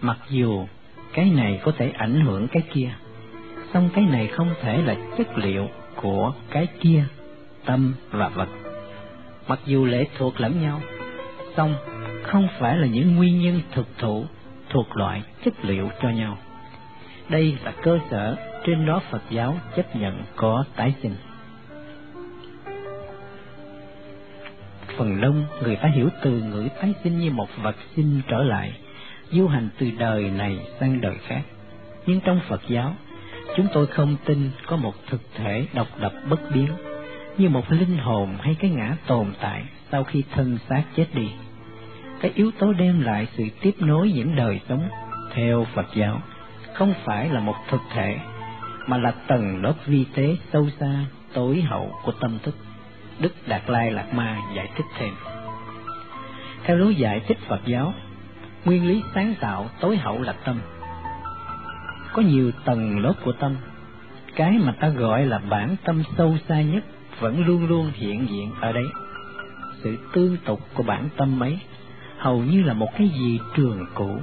Speaker 1: mặc dù cái này có thể ảnh hưởng cái kia, song cái này không thể là chất liệu của cái kia, tâm và vật. Mặc dù lệ thuộc lẫn nhau, song không phải là những nguyên nhân thực thụ thuộc loại chất liệu cho nhau. Đây là cơ sở trên đó Phật giáo chấp nhận có tái sinh. Phần đông người ta hiểu từ ngữ tái sinh như một vật sinh trở lại, du hành từ đời này sang đời khác. Nhưng trong Phật giáo, chúng tôi không tin có một thực thể độc lập bất biến, như một linh hồn hay cái ngã tồn tại sau khi thân xác chết đi. Cái yếu tố đem lại sự tiếp nối những đời sống theo Phật giáo không phải là một thực thể mà là tầng lớp vi tế sâu xa, tối hậu của tâm thức. Đức Đạt Lai Lạt Ma giải thích thêm. Theo lối giải thích Phật giáo, nguyên lý sáng tạo tối hậu là tâm. Có nhiều tầng lớp của tâm, cái mà ta gọi là bản tâm sâu xa nhất vẫn luôn luôn hiện diện ở đấy. Sự tương tục của bản tâm ấy hầu như là một cái gì trường cũ,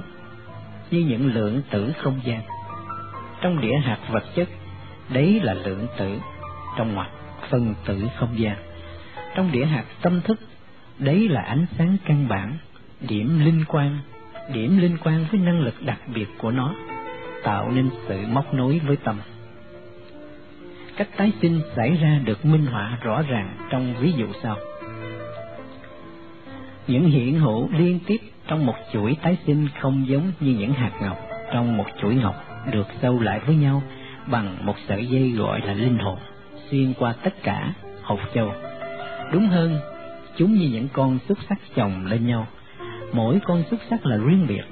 Speaker 1: như những lượng tử không gian trong đĩa hạt vật chất, đấy là lượng tử, trong ngoặc phân tử không gian. Trong đĩa hạt tâm thức, đấy là ánh sáng căn bản, điểm linh quan, điểm liên quan với năng lực đặc biệt của nó, tạo nên sự móc nối với tâm. Cách tái sinh xảy ra được minh họa rõ ràng trong ví dụ sau. Những hiện hữu liên tiếp trong một chuỗi tái sinh không giống như những hạt ngọc trong một chuỗi ngọc được sâu lại với nhau bằng một sợi dây gọi là linh hồn, xuyên qua tất cả hột châu. Đúng hơn, chúng như những con xúc sắc chồng lên nhau. Mỗi con xúc sắc là riêng biệt,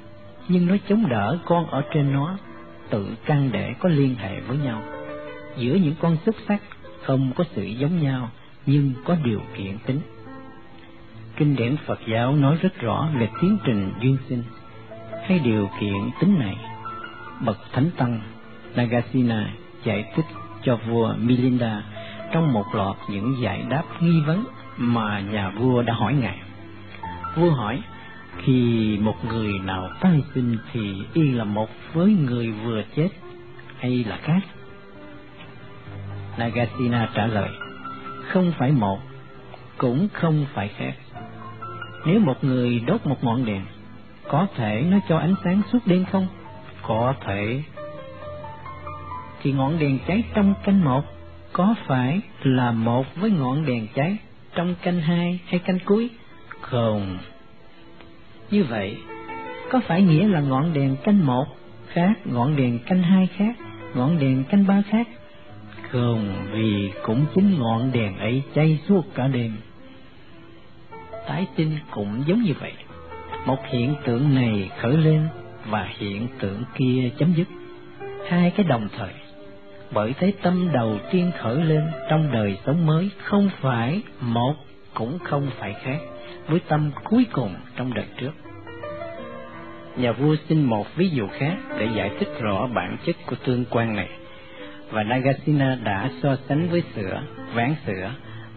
Speaker 1: nhưng nó chống đỡ con ở trên nó, tự căn để có liên hệ với nhau. Giữa những con xúc sắc không có sự giống nhau, nhưng có điều kiện tính. Kinh điển Phật giáo nói rất rõ về tiến trình duyên sinh hay điều kiện tính này. Bậc Thánh Tăng Nagasena giải thích cho vua Milinda trong một loạt những giải đáp nghi vấn mà nhà vua đã hỏi ngài. Vua hỏi, khi một người nào tái sinh thì y là một với người vừa chết hay là khác? Nagasena trả lời, không phải một, cũng không phải khác. Nếu một người đốt một ngọn đèn, có thể nó cho ánh sáng suốt đêm không? Có thể. Thì ngọn đèn cháy trong canh một, có phải là một với ngọn đèn cháy trong canh hai hay canh cuối? Không. Như vậy, có phải nghĩa là ngọn đèn canh một khác, ngọn đèn canh hai khác, ngọn đèn canh ba khác? Không, vì cũng chính ngọn đèn ấy cháy suốt cả đêm. Tái sinh cũng giống như vậy. Một hiện tượng này khởi lên và hiện tượng kia chấm dứt. Hai cái đồng thời. Bởi thế tâm đầu tiên khởi lên trong đời sống mới không phải một cũng không phải khác với tâm cuối cùng trong đời trước. Nhà vua xin một ví dụ khác để giải thích rõ bản chất của tương quan này. Và Nagasena đã so sánh với sữa, ván sữa,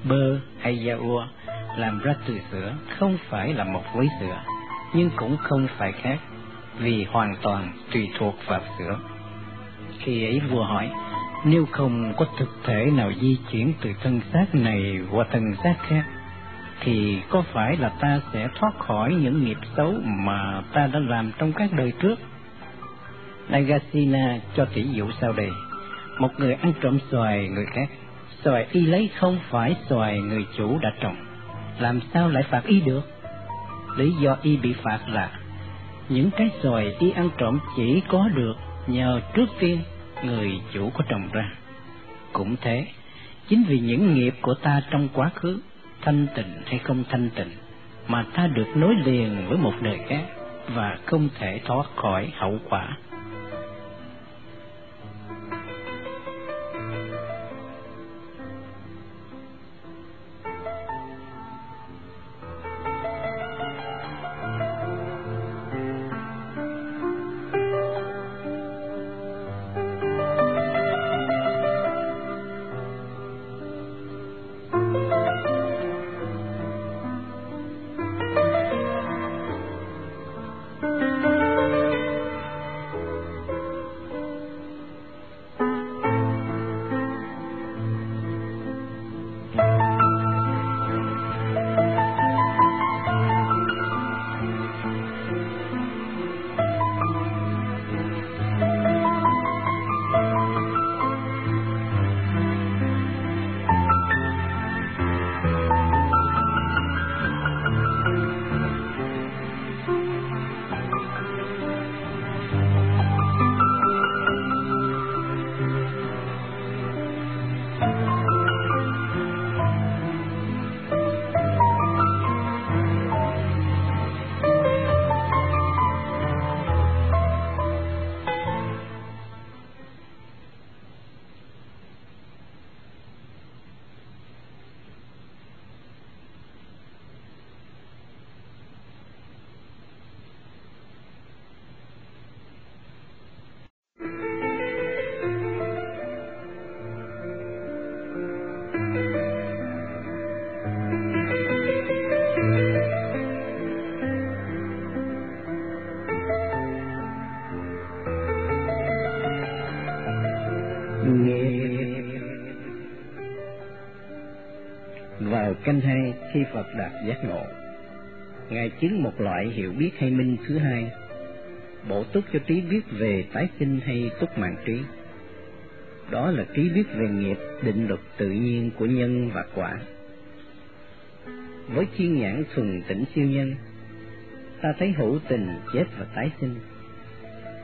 Speaker 1: bơ hay da ua làm ra từ sữa không phải là một với sữa, nhưng cũng không phải khác, vì hoàn toàn tùy thuộc vào sữa. Khi ấy vua hỏi, nếu không có thực thể nào di chuyển từ thân xác này qua thân xác khác, thì có phải là ta sẽ thoát khỏi những nghiệp xấu mà ta đã làm trong các đời trước? Nagasina cho tỷ dụ sau đây. Một người ăn trộm xoài người khác, xoài y lấy không phải xoài người chủ đã trồng, làm sao lại phạt y được? Lý do y bị phạt là những cái xoài y ăn trộm chỉ có được nhờ trước tiên người chủ có trồng ra. Cũng thế, chính vì những nghiệp của ta trong quá khứ thanh tịnh hay không thanh tịnh, mà ta được nối liền với một đời khác và không thể thoát khỏi hậu quả. Vào canh hai khi Phật đạt giác ngộ. Ngài chứng một loại hiểu biết hay minh thứ hai, bổ túc cho trí biết về tái sinh hay túc mạng trí. Đó là trí biết về nghiệp định luật tự nhiên của nhân và quả. Với chiên nhãn thuần tỉnh siêu nhân, ta thấy hữu tình chết và tái sinh,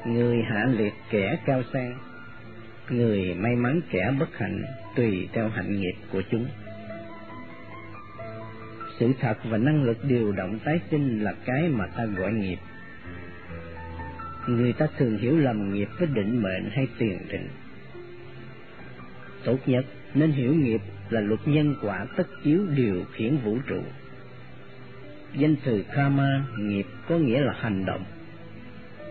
Speaker 1: người hạ liệt kẻ cao sang, người may mắn kẻ bất hạnh tùy theo hạnh nghiệp của chúng sự thật và năng lực điều động tái sinh là cái mà ta gọi nghiệp. Người ta thường hiểu lầm nghiệp với định mệnh hay tiền định. Tốt nhất, nên hiểu nghiệp là luật nhân quả tất yếu điều khiển vũ trụ. Danh từ karma, nghiệp, có nghĩa là hành động.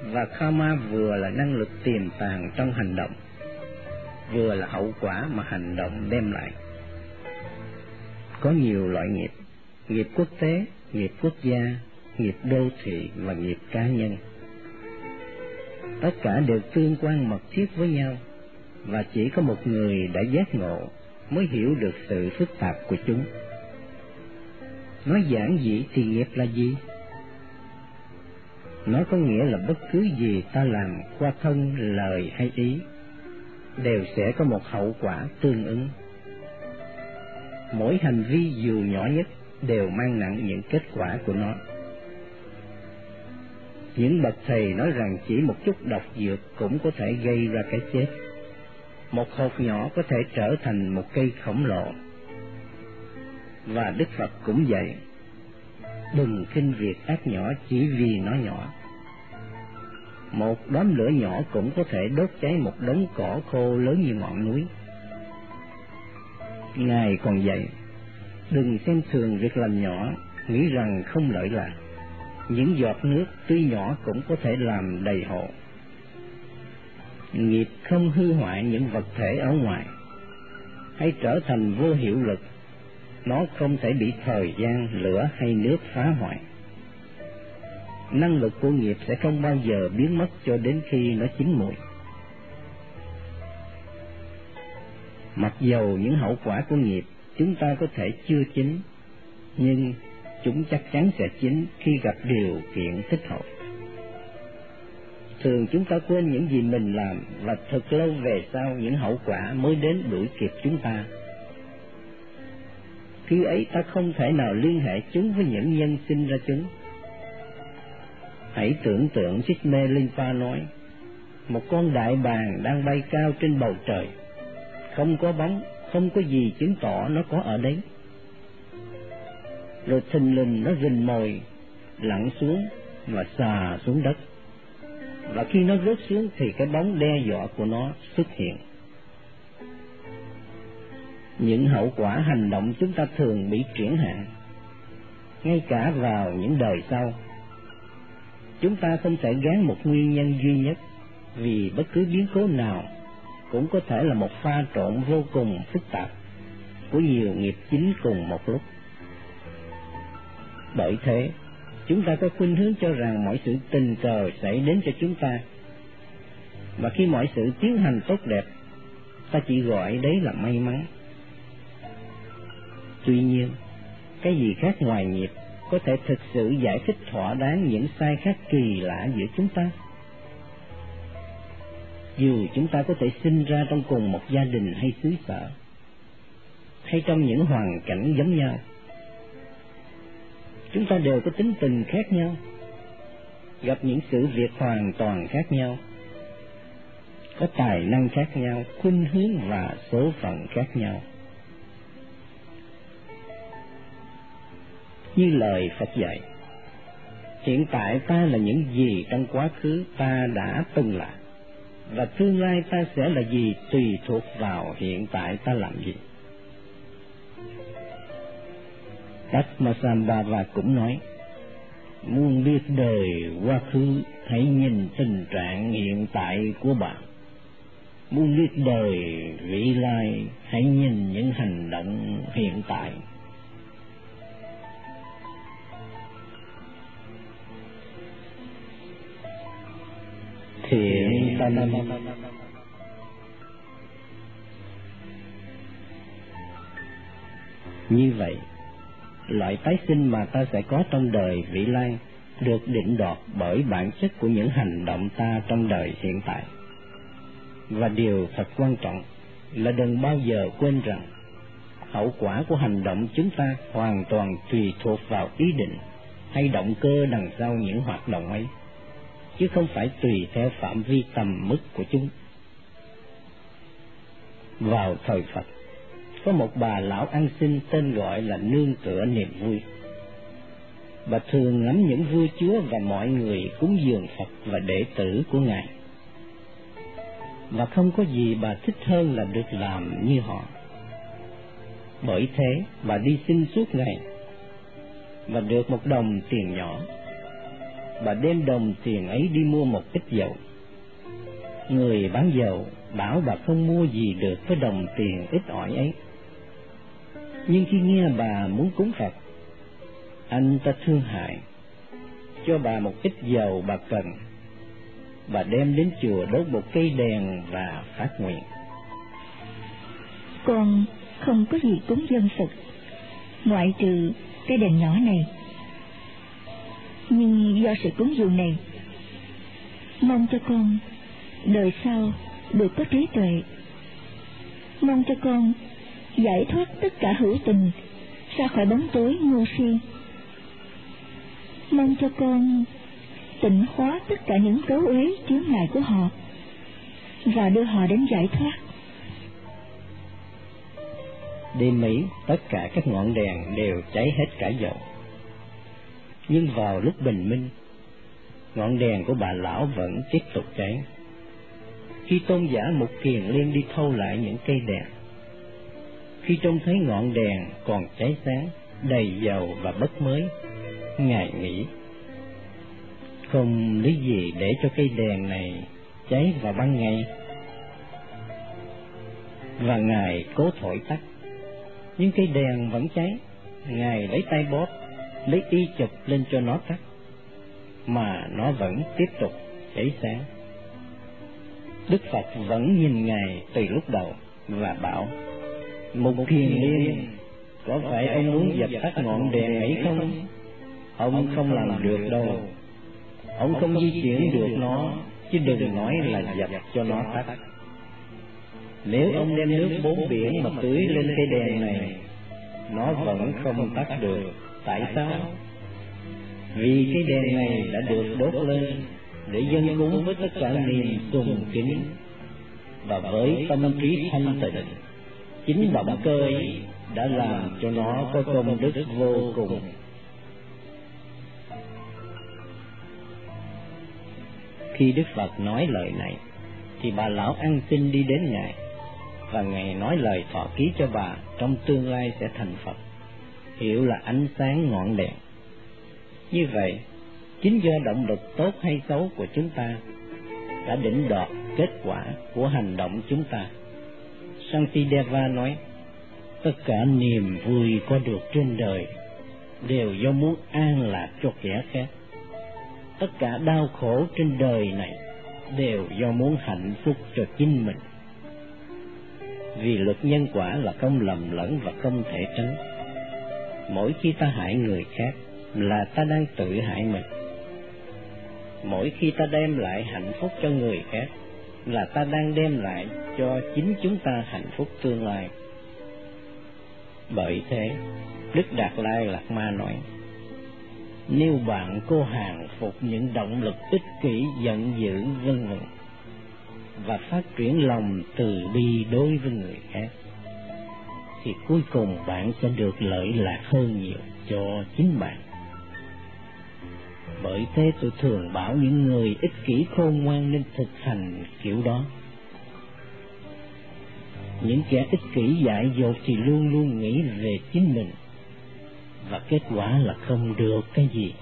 Speaker 1: Và karma vừa là năng lực tiềm tàng trong hành động, vừa là hậu quả mà hành động đem lại. Có nhiều loại nghiệp nghiệp quốc tế, nghiệp quốc gia, nghiệp đô thị và nghiệp cá nhân. Tất cả đều tương quan mật thiết với nhau và chỉ có một người đã giác ngộ mới hiểu được sự phức tạp của chúng. Nói giản dị thì nghiệp là gì? Nó có nghĩa là bất cứ gì ta làm qua thân, lời hay ý đều sẽ có một hậu quả tương ứng. Mỗi hành vi dù nhỏ nhất đều mang nặng những kết quả của nó. Những bậc thầy nói rằng chỉ một chút độc dược cũng có thể gây ra cái chết. Một hột nhỏ có thể trở thành một cây khổng lồ. Và đức phật cũng vậy. Đừng khinh việc ác nhỏ chỉ vì nó nhỏ. Một đám lửa nhỏ cũng có thể đốt cháy một đống cỏ khô lớn như ngọn núi. Ngài còn dạy đừng xem thường việc làm nhỏ, nghĩ rằng không lợi lạc. Những giọt nước tuy nhỏ cũng có thể làm đầy hộ nghiệp không hư hoại những vật thể ở ngoài. Hay trở thành vô hiệu lực. Nó không thể bị thời gian, lửa hay nước phá hoại. Năng lực của nghiệp sẽ không bao giờ biến mất cho đến khi nó chín muồi. mặc dầu những hậu quả của nghiệp chúng ta có thể chưa chín, nhưng chúng chắc chắn sẽ chín khi gặp điều kiện thích hợp. Thường chúng ta quên những gì mình làm và thật lâu về sau những hậu quả mới đến đuổi kịp chúng ta. Khi ấy ta không thể nào liên hệ chúng với những nhân sinh ra chúng. Hãy tưởng tượng Sisme Linpa nói, một con đại bàng đang bay cao trên bầu trời, không có bóng không có gì chứng tỏ nó có ở đấy. Rồi thình lình nó rình mồi, lặn xuống và xà xuống đất. Và khi nó rớt xuống thì cái bóng đe dọa của nó xuất hiện. Những hậu quả hành động chúng ta thường bị chuyển hạn ngay cả vào những đời sau. Chúng ta không thể gán một nguyên nhân duy nhất vì bất cứ biến cố nào cũng có thể là một pha trộn vô cùng phức tạp của nhiều nghiệp chính cùng một lúc. Bởi thế, chúng ta có khuynh hướng cho rằng mọi sự tình cờ xảy đến cho chúng ta. Và khi mọi sự tiến hành tốt đẹp, ta chỉ gọi đấy là may mắn. Tuy nhiên, cái gì khác ngoài nghiệp có thể thực sự giải thích thỏa đáng những sai khác kỳ lạ giữa chúng ta? Dù chúng ta có thể sinh ra trong cùng một gia đình hay xứ sở, hay trong những hoàn cảnh giống nhau, chúng ta đều có tính tình khác nhau, gặp những sự việc hoàn toàn khác nhau, có tài năng khác nhau, khuynh hướng và số phận khác nhau. Như lời phật dạy, hiện tại ta là những gì trong quá khứ ta đã từng là và tương lai ta sẽ là gì tùy thuộc vào hiện tại ta làm gì. Padmasambhava cũng nói, muốn biết đời quá khứ, hãy nhìn tình trạng hiện tại của bạn. Muốn biết đời vị lai, hãy nhìn những hành động hiện tại. Thiện tâm như vậy, loại tái sinh mà ta sẽ có trong đời vị lai được định đoạt bởi bản chất của những hành động ta trong đời hiện tại. Và điều thật quan trọng là đừng bao giờ quên rằng hậu quả của hành động chúng ta hoàn toàn tùy thuộc vào ý định hay động cơ đằng sau những hoạt động ấy chứ không phải tùy theo phạm vi tầm mức của chúng. Vào thời phật, có một bà lão ăn xin tên gọi là nương tựa niềm vui. Bà thường ngắm những vua chúa và mọi người cúng dường phật và đệ tử của ngài. Và không có gì bà thích hơn là được làm như họ. Bởi thế bà đi xin suốt ngày và được một đồng tiền nhỏ. Bà đem đồng tiền ấy đi mua một ít dầu. Người bán dầu bảo bà không mua gì được với đồng tiền ít ỏi ấy. Nhưng khi nghe bà muốn cúng Phật, anh ta thương hại, cho bà một ít dầu bà cần. Bà đem đến chùa đốt một cây đèn và phát nguyện.
Speaker 2: Con không có gì cúng dân Phật, ngoại trừ cái đèn nhỏ này. Nhưng do sự cúng dường này, mong cho con đời sau được có trí tuệ. Mong cho con giải thoát tất cả hữu tình ra khỏi bóng tối ngu si. Mong cho con tịnh hóa tất cả những cấu uế chướng ngại của họ và đưa họ đến giải thoát.
Speaker 1: Đêm Mỹ, tất cả các ngọn đèn đều cháy hết cả dầu. Nhưng vào lúc bình minh, ngọn đèn của bà lão vẫn tiếp tục cháy. Khi tôn giả một kiền liên đi thâu lại những cây đèn, khi trông thấy ngọn đèn còn cháy sáng, đầy dầu và bất mới, Ngài nghĩ, không lý gì để cho cây đèn này cháy vào ban ngày. Và Ngài cố thổi tắt, nhưng cây đèn vẫn cháy. Ngài lấy tay bóp, lấy y chụp lên cho nó tắt, mà nó vẫn tiếp tục cháy sáng. Đức Phật vẫn nhìn Ngài từ lúc đầu và bảo, Một kiền liên, có phải ông muốn dập tắt ngọn đèn ấy không? Ông không làm được đâu. Ông không di chuyển được nó, chứ đừng nói là dập cho nó tắt. Nếu ông đem nước bốn biển mà tưới lên cây đèn này, nó vẫn không tắt được. Tại sao? Vì cái đèn này đã được đốt lên để dân cúng với tất cả niềm sùng kính và với tâm trí thanh tịnh. Chính động cơ ấy đã làm cho nó có công đức vô cùng. Khi Đức Phật nói lời này, thì bà lão ăn xin đi đến Ngài và Ngài nói lời thọ ký cho bà trong tương lai sẽ thành Phật, hiểu là ánh sáng ngọn đèn. Như vậy, chính do động lực tốt hay xấu của chúng ta đã đỉnh đoạt kết quả của hành động chúng ta. Santideva nói, tất cả niềm vui có được trên đời đều do muốn an lạc cho kẻ khác. Tất cả đau khổ trên đời này đều do muốn hạnh phúc cho chính mình vì luật nhân quả là không lầm lẫn và không thể tránh. Mỗi khi ta hại người khác là ta đang tự hại mình. Mỗi khi ta đem lại hạnh phúc cho người khác là ta đang đem lại cho chính chúng ta hạnh phúc tương lai. Bởi thế, Đức Đạt Lai Lạt Ma nói, nếu bạn cô hàng phục những động lực ích kỷ, giận dữ, vân vân và phát triển lòng từ bi đối với người khác thì cuối cùng bạn sẽ được lợi lạc hơn nhiều cho chính bạn. Bởi thế tôi thường bảo những người ích kỷ khôn ngoan nên thực hành kiểu đó. Những kẻ ích kỷ dại dột thì luôn luôn nghĩ về chính mình. Và kết quả là không được cái gì.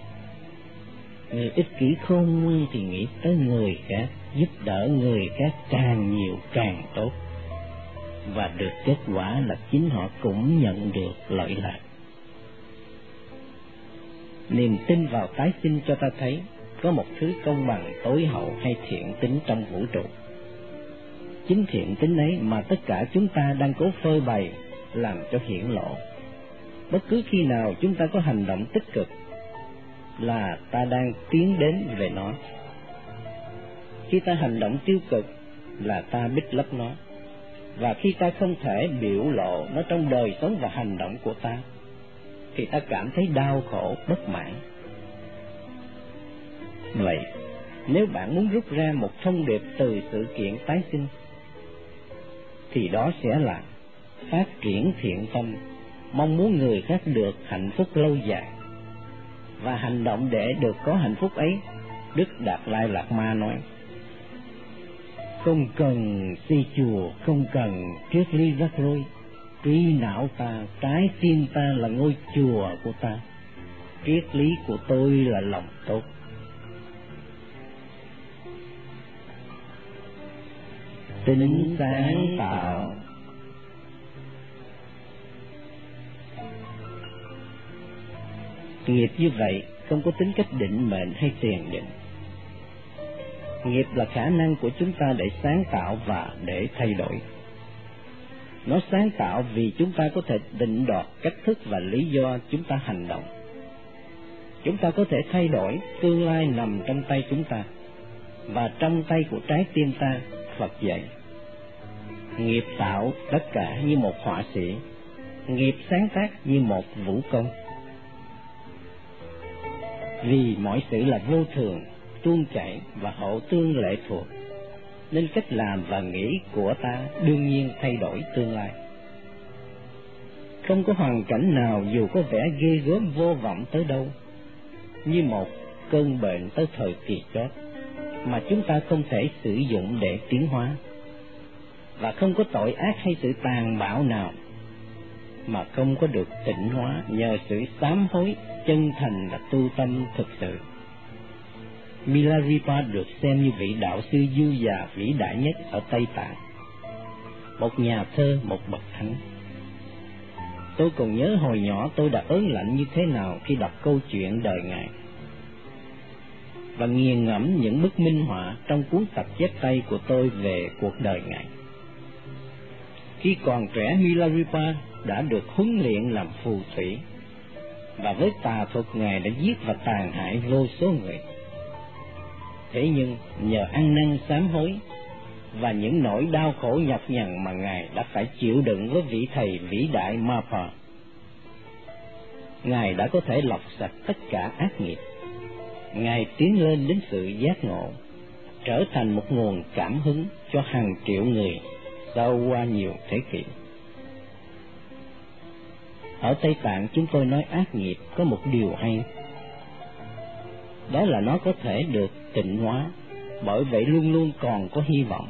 Speaker 1: Người ích kỷ khôn ngoan thì nghĩ tới người khác, giúp đỡ người khác càng nhiều càng tốt và được kết quả là chính họ cũng nhận được lợi lạc. Niềm tin vào tái sinh cho ta thấy có một thứ công bằng, tối hậu hay thiện tính trong vũ trụ. Chính thiện tính ấy mà tất cả chúng ta đang cố phơi bày làm cho hiển lộ. Bất cứ khi nào chúng ta có hành động tích cực là ta đang tiến đến về nó. Khi ta hành động tiêu cực là ta bích lấp nó và khi ta không thể biểu lộ nó trong đời sống và hành động của ta, thì ta cảm thấy đau khổ, bất mãn. Vậy, nếu bạn muốn rút ra một thông điệp từ sự kiện tái sinh, thì đó sẽ là phát triển thiện tâm, mong muốn người khác được hạnh phúc lâu dài. Và hành động để được có hạnh phúc ấy, đức đạt lai lạt ma nói không cần xây chùa không cần triết lý rắc rối. Trí não ta trái tim ta là ngôi chùa của ta. Triết lý của tôi là lòng tốt. Tính sáng tạo. Nghiệp như vậy không có tính cách định mệnh hay tiền định nghiệp là khả năng của chúng ta để sáng tạo và để thay đổi. Nó sáng tạo vì chúng ta có thể định đoạt cách thức và lý do chúng ta hành động. Chúng ta có thể thay đổi tương lai nằm trong tay chúng ta và trong tay của trái tim ta, phật dạy. Nghiệp tạo tất cả như một họa sĩ, nghiệp sáng tác như một vũ công. Vì mọi sự là vô thường tuôn chảy và hậu tương lệ thuộc. Nên cách làm và nghĩ của ta đương nhiên thay đổi tương lai. Không có hoàn cảnh nào dù có vẻ ghê gớm vô vọng tới đâu, như một cơn bệnh tới thời kỳ chót, mà chúng ta không thể sử dụng để tiến hóa. Và không có tội ác hay sự tàn bạo nào, mà không có được tịnh hóa nhờ sự sám hối chân thành và tu tâm thực sự. Milarepa được xem như vị đạo sư dư già vĩ đại nhất ở Tây Tạng, một nhà thơ, một bậc thánh. Tôi còn nhớ hồi nhỏ tôi đã ớn lạnh như thế nào khi đọc câu chuyện đời Ngài và nghiền ngẫm những bức minh họa trong cuốn tập chép tay của tôi về cuộc đời Ngài. Khi còn trẻ Milarepa đã được huấn luyện làm phù thủy và với tà thuật ngài đã giết và tàn hại vô số người thế nhưng nhờ ăn năn sám hối và những nỗi đau khổ nhọc nhằn mà ngài đã phải chịu đựng với vị thầy vĩ đại Mapa ngài đã có thể lọc sạch tất cả ác nghiệp ngài tiến lên đến sự giác ngộ, trở thành một nguồn cảm hứng cho hàng triệu người sau qua nhiều thế kỷ ở Tây Tạng chúng tôi nói ác nghiệp có một điều hay. Đó là nó có thể được tịnh hóa, bởi vậy luôn luôn còn có hy vọng.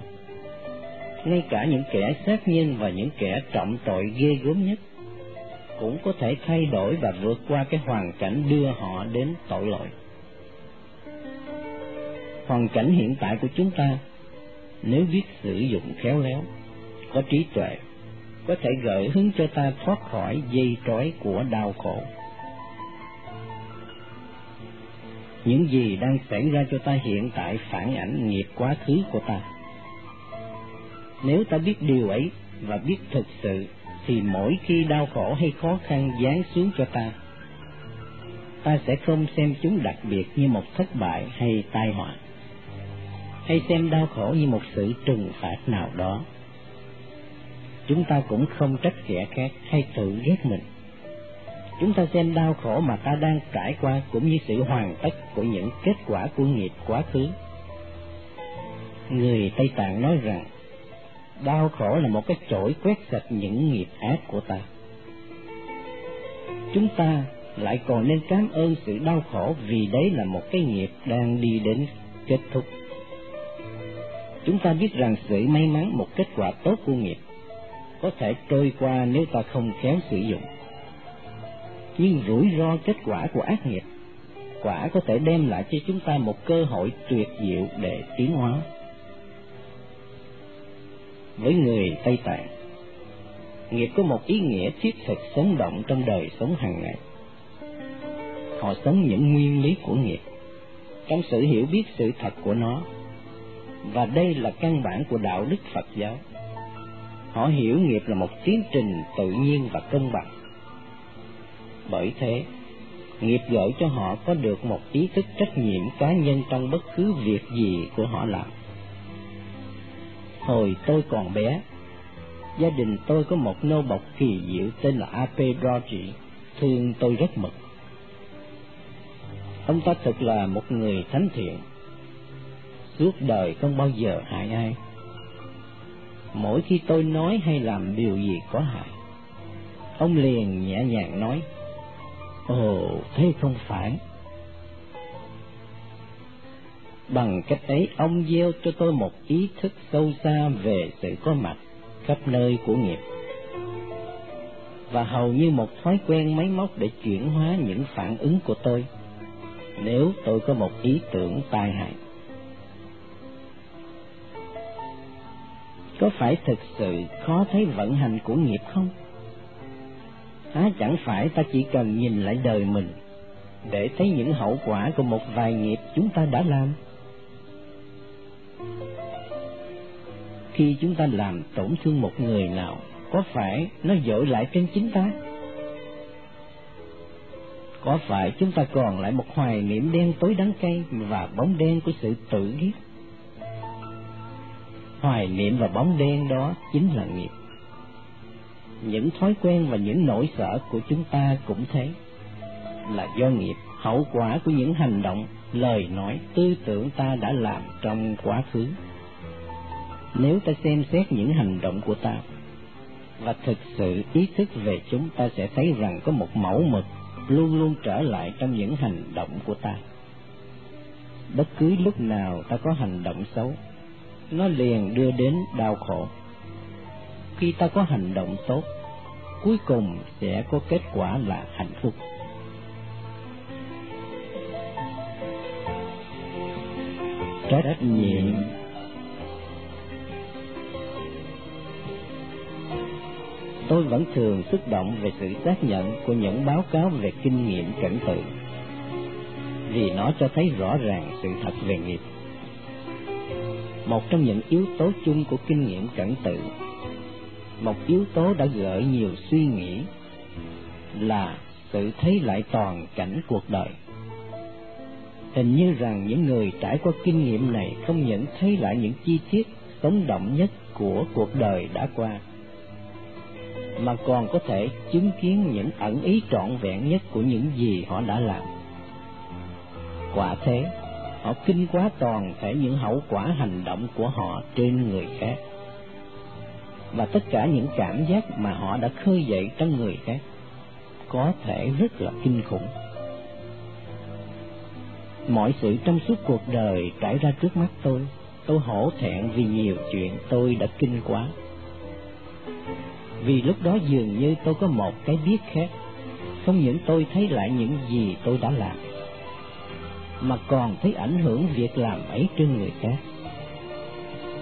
Speaker 1: Ngay cả những kẻ sát nhân và những kẻ trọng tội ghê gớm nhất cũng có thể thay đổi và vượt qua cái hoàn cảnh đưa họ đến tội lỗi. Hoàn cảnh hiện tại của chúng ta, nếu biết sử dụng khéo léo, có trí tuệ có thể gợi hướng cho ta thoát khỏi dây trói của đau khổ. Những gì đang xảy ra cho ta hiện tại phản ảnh nghiệp quá khứ của ta. Nếu ta biết điều ấy và biết thực sự, thì mỗi khi đau khổ hay khó khăn giáng xuống cho ta, ta sẽ không xem chúng đặc biệt như một thất bại hay tai họa, hay xem đau khổ như một sự trừng phạt nào đó chúng ta cũng không trách kẻ khác hay tự ghét mình. Chúng ta xem đau khổ mà ta đang trải qua cũng như sự hoàn tất của những kết quả của nghiệp quá khứ. Người Tây Tạng nói rằng, đau khổ là một cái chổi quét sạch những nghiệp ác của ta. Chúng ta lại còn nên cảm ơn sự đau khổ vì đấy là một cái nghiệp đang đi đến kết thúc. Chúng ta biết rằng sự may mắn một kết quả tốt của nghiệp có thể trôi qua nếu ta không khéo sử dụng. Nhưng rủi ro kết quả của ác nghiệp, quả có thể đem lại cho chúng ta một cơ hội tuyệt diệu để tiến hóa. Với người Tây Tạng, nghiệp có một ý nghĩa thiết thực sống động trong đời sống hàng ngày. Họ sống những nguyên lý của nghiệp, trong sự hiểu biết sự thật của nó, và đây là căn bản của đạo đức Phật giáo họ hiểu nghiệp là một tiến trình tự nhiên và công bằng bởi thế, nghiệp gợi cho họ có được một ý thức trách nhiệm cá nhân trong bất cứ việc gì của họ làm. Hồi tôi còn bé, gia đình tôi có một nô bộc kỳ diệu tên là Ape Rogi thương tôi rất mực. Ông ta thực là một người thánh thiện, suốt đời không bao giờ hại ai. Mỗi khi tôi nói hay làm điều gì có hại, ông liền nhẹ nhàng nói ồ, thế không phải. Bằng cách ấy, ông gieo cho tôi một ý thức sâu xa về sự có mặt khắp nơi của nghiệp. Và hầu như một thói quen máy móc để chuyển hóa những phản ứng của tôi, nếu tôi có một ý tưởng tai hại. Có phải thực sự khó thấy vận hành của nghiệp không? Há chẳng phải ta chỉ cần nhìn lại đời mình để thấy những hậu quả của một vài nghiệp chúng ta đã làm. Khi chúng ta làm tổn thương một người nào, có phải nó dội lại trên chính ta? Có phải chúng ta còn lại một hoài niệm đen tối đắng cay và bóng đen của sự tự ghét hoài niệm và bóng đen đó chính là nghiệp những thói quen và những nỗi sợ của chúng ta cũng thế. Là do nghiệp, hậu quả của những hành động, lời nói, tư tưởng ta đã làm trong quá khứ. Nếu ta xem xét những hành động của ta và thực sự ý thức về chúng, ta sẽ thấy rằng có một mẫu mực luôn luôn trở lại trong những hành động của ta. Bất cứ lúc nào ta có hành động xấu, nó liền đưa đến đau khổ khi ta có hành động tốt, cuối cùng sẽ có kết quả là hạnh phúc. Trách nhiệm. Tôi vẫn thường xúc động về sự xác nhận của những báo cáo về kinh nghiệm cảnh tự vì nó cho thấy rõ ràng sự thật về nghiệp. Một trong những yếu tố chung của kinh nghiệm cẩn tự một yếu tố đã gợi nhiều suy nghĩ là sự thấy lại toàn cảnh cuộc đời. Hình như rằng những người trải qua kinh nghiệm này không những thấy lại những chi tiết sống động nhất của cuộc đời đã qua, mà còn có thể chứng kiến những ẩn ý trọn vẹn nhất của những gì họ đã làm. Quả thế, họ kinh quá toàn thể những hậu quả hành động của họ trên người khác và tất cả những cảm giác mà họ đã khơi dậy trong người khác, có thể rất là kinh khủng. Mọi sự trong suốt cuộc đời trải ra trước mắt tôi tôi hổ thẹn vì nhiều chuyện tôi đã kinh quá. Vì lúc đó dường như tôi có một cái biết khác, không những tôi thấy lại những gì tôi đã làm, mà còn thấy ảnh hưởng việc làm ấy trên người khác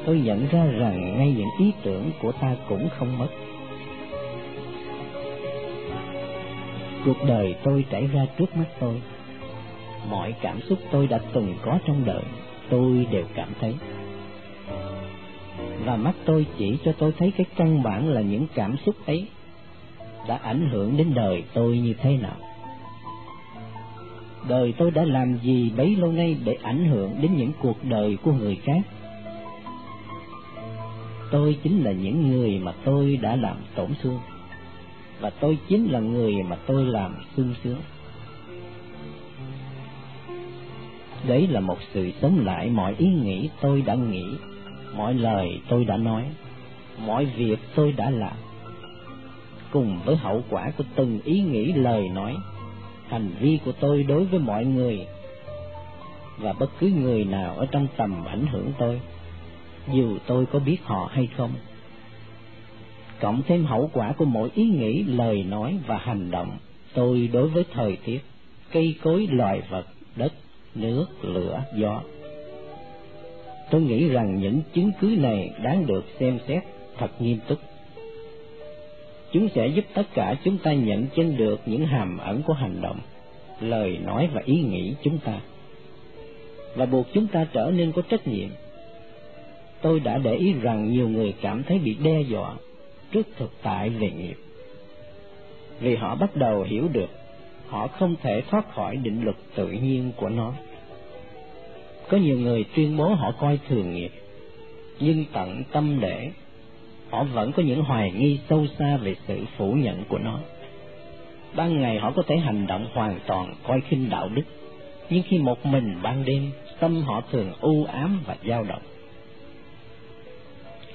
Speaker 1: tôi nhận ra rằng ngay những ý tưởng của ta cũng không mất. Cuộc đời tôi trải ra trước mắt tôi. Mọi cảm xúc tôi đã từng có trong đời, tôi đều cảm thấy. Và mắt tôi chỉ cho tôi thấy cái căn bản là những cảm xúc ấy đã ảnh hưởng đến đời tôi như thế nào. Đời tôi đã làm gì bấy lâu nay để ảnh hưởng đến những cuộc đời của người khác? Tôi chính là những người mà tôi đã làm tổn thương. Và tôi chính là người mà tôi làm sung sướng. Đấy là một sự sống lại mọi ý nghĩ tôi đã nghĩ, mọi lời tôi đã nói, mọi việc tôi đã làm. Cùng với hậu quả của từng ý nghĩ, lời nói, hành vi của tôi đối với mọi người và bất cứ người nào ở trong tầm ảnh hưởng tôi dù tôi có biết họ hay không, cộng thêm hậu quả của mỗi ý nghĩ, lời nói và hành động, tôi đối với thời tiết, cây cối, loài vật, đất, nước, lửa, gió, tôi nghĩ rằng những chứng cứ này đáng được xem xét thật nghiêm túc. Chúng sẽ giúp tất cả chúng ta nhận chân được những hàm ẩn của hành động, lời nói và ý nghĩ chúng ta. Và buộc chúng ta trở nên có trách nhiệm tôi đã để ý rằng nhiều người cảm thấy bị đe dọa trước thực tại về nghiệp. Vì họ bắt đầu hiểu được, họ không thể thoát khỏi định luật tự nhiên của nó. Có nhiều người tuyên bố họ coi thường nghiệp, nhưng tận tâm để họ vẫn có những hoài nghi sâu xa về sự phủ nhận của nó. Ban ngày họ có thể hành động hoàn toàn coi khinh đạo đức, nhưng khi một mình ban đêm, tâm họ thường u ám và dao động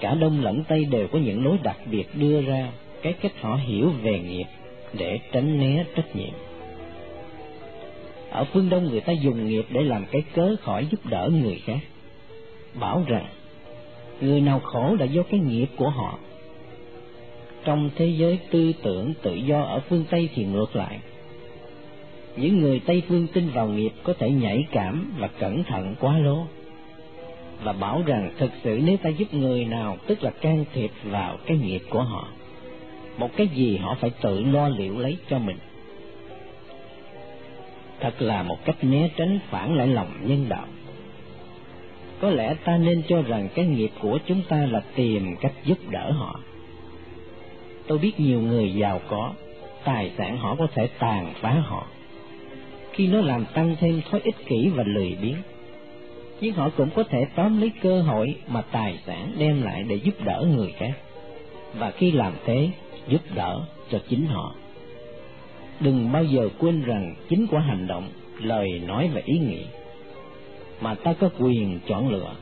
Speaker 1: cả đông lẫn tây đều có những lối đặc biệt đưa ra cái cách họ hiểu về nghiệp để tránh né trách nhiệm. Ở phương đông người ta dùng nghiệp để làm cái cớ khỏi giúp đỡ người khác. Bảo rằng, người nào khổ là do cái nghiệp của họ. Trong thế giới tư tưởng tự do ở phương Tây thì ngược lại. Những người Tây phương tin vào nghiệp có thể nhảy cảm và cẩn thận quá lố và bảo rằng thực sự nếu ta giúp người nào, tức là can thiệp vào cái nghiệp của họ, một cái gì họ phải tự lo liệu lấy cho mình. Thật là một cách né tránh phản lại lòng nhân đạo. Có lẽ ta nên cho rằng cái nghiệp của chúng ta là tìm cách giúp đỡ họ. Tôi biết nhiều người giàu có, tài sản họ có thể tàn phá họ. Khi nó làm tăng thêm thói ích kỷ và lười biếng nhưng họ cũng có thể tóm lấy cơ hội mà tài sản đem lại để giúp đỡ người khác. Và khi làm thế, giúp đỡ cho chính họ. Đừng bao giờ quên rằng chính quả hành động, lời nói và ý nghĩ mà ta có quyền chọn lựa.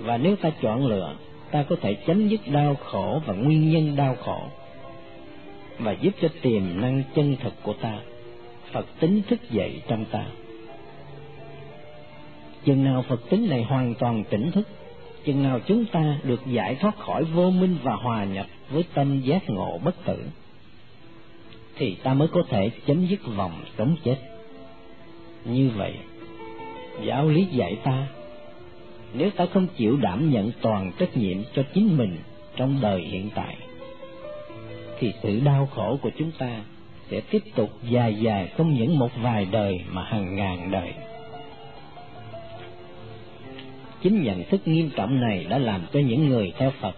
Speaker 1: Và nếu ta chọn lựa, ta có thể chấm dứt đau khổ và nguyên nhân đau khổ và giúp cho tiềm năng chân thực của ta, phật tính thức dậy trong ta chừng nào phật tính này hoàn toàn tỉnh thức, chừng nào chúng ta được giải thoát khỏi vô minh và hòa nhập với tâm giác ngộ bất tử, thì ta mới có thể chấm dứt vòng sống chết. Như vậy, giáo lý dạy ta, nếu ta không chịu đảm nhận toàn trách nhiệm cho chính mình trong đời hiện tại, thì sự đau khổ của chúng ta sẽ tiếp tục dài dài không những một vài đời mà hàng ngàn đời chính nhận thức nghiêm trọng này đã làm cho những người theo phật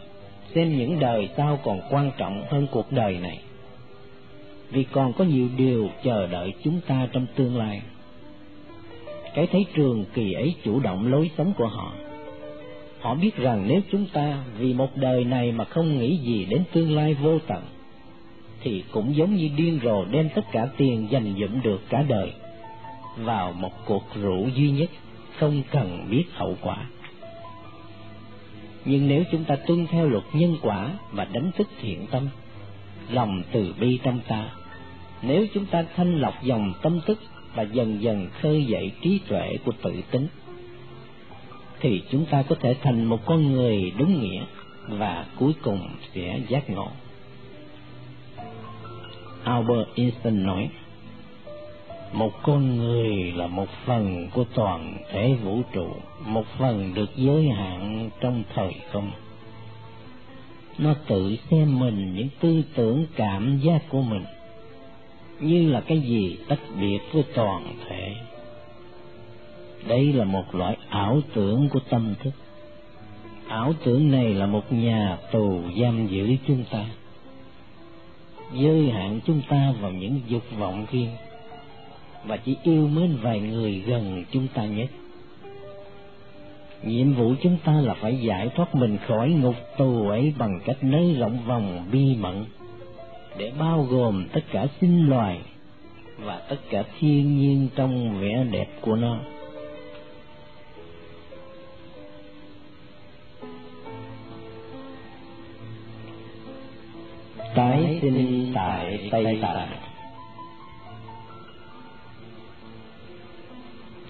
Speaker 1: xem những đời sau còn quan trọng hơn cuộc đời này. Vì còn có nhiều điều chờ đợi chúng ta trong tương lai. Cái thấy trường kỳ ấy chủ động lối sống của họ. Họ biết rằng nếu chúng ta vì một đời này mà không nghĩ gì đến tương lai vô tận, thì cũng giống như điên rồ đem tất cả tiền dành dụm được cả đời vào một cuộc rượu duy nhất, không cần biết hậu quả nhưng nếu chúng ta tuân theo luật nhân quả và đánh thức thiện tâm, lòng từ bi trong ta, nếu chúng ta thanh lọc dòng tâm thức và dần dần khơi dậy trí tuệ của tự tính, thì chúng ta có thể thành một con người đúng nghĩa và cuối cùng sẽ giác ngộ. Albert Einstein nói một con người là một phần của toàn thể vũ trụ, một phần được giới hạn trong thời không. Nó tự xem mình những tư tưởng cảm giác của mình, như là cái gì tách biệt với toàn thể. Đây là một loại ảo tưởng của tâm thức. Ảo tưởng này là một nhà tù giam giữ chúng ta, giới hạn chúng ta vào những dục vọng riêng và chỉ yêu mến vài người gần chúng ta nhất. Nhiệm vụ chúng ta là phải giải thoát mình khỏi ngục tù ấy bằng cách nới rộng vòng bi mẫn để bao gồm tất cả sinh loài và tất cả thiên nhiên trong vẻ đẹp của nó. Tái sinh tại tây tạng.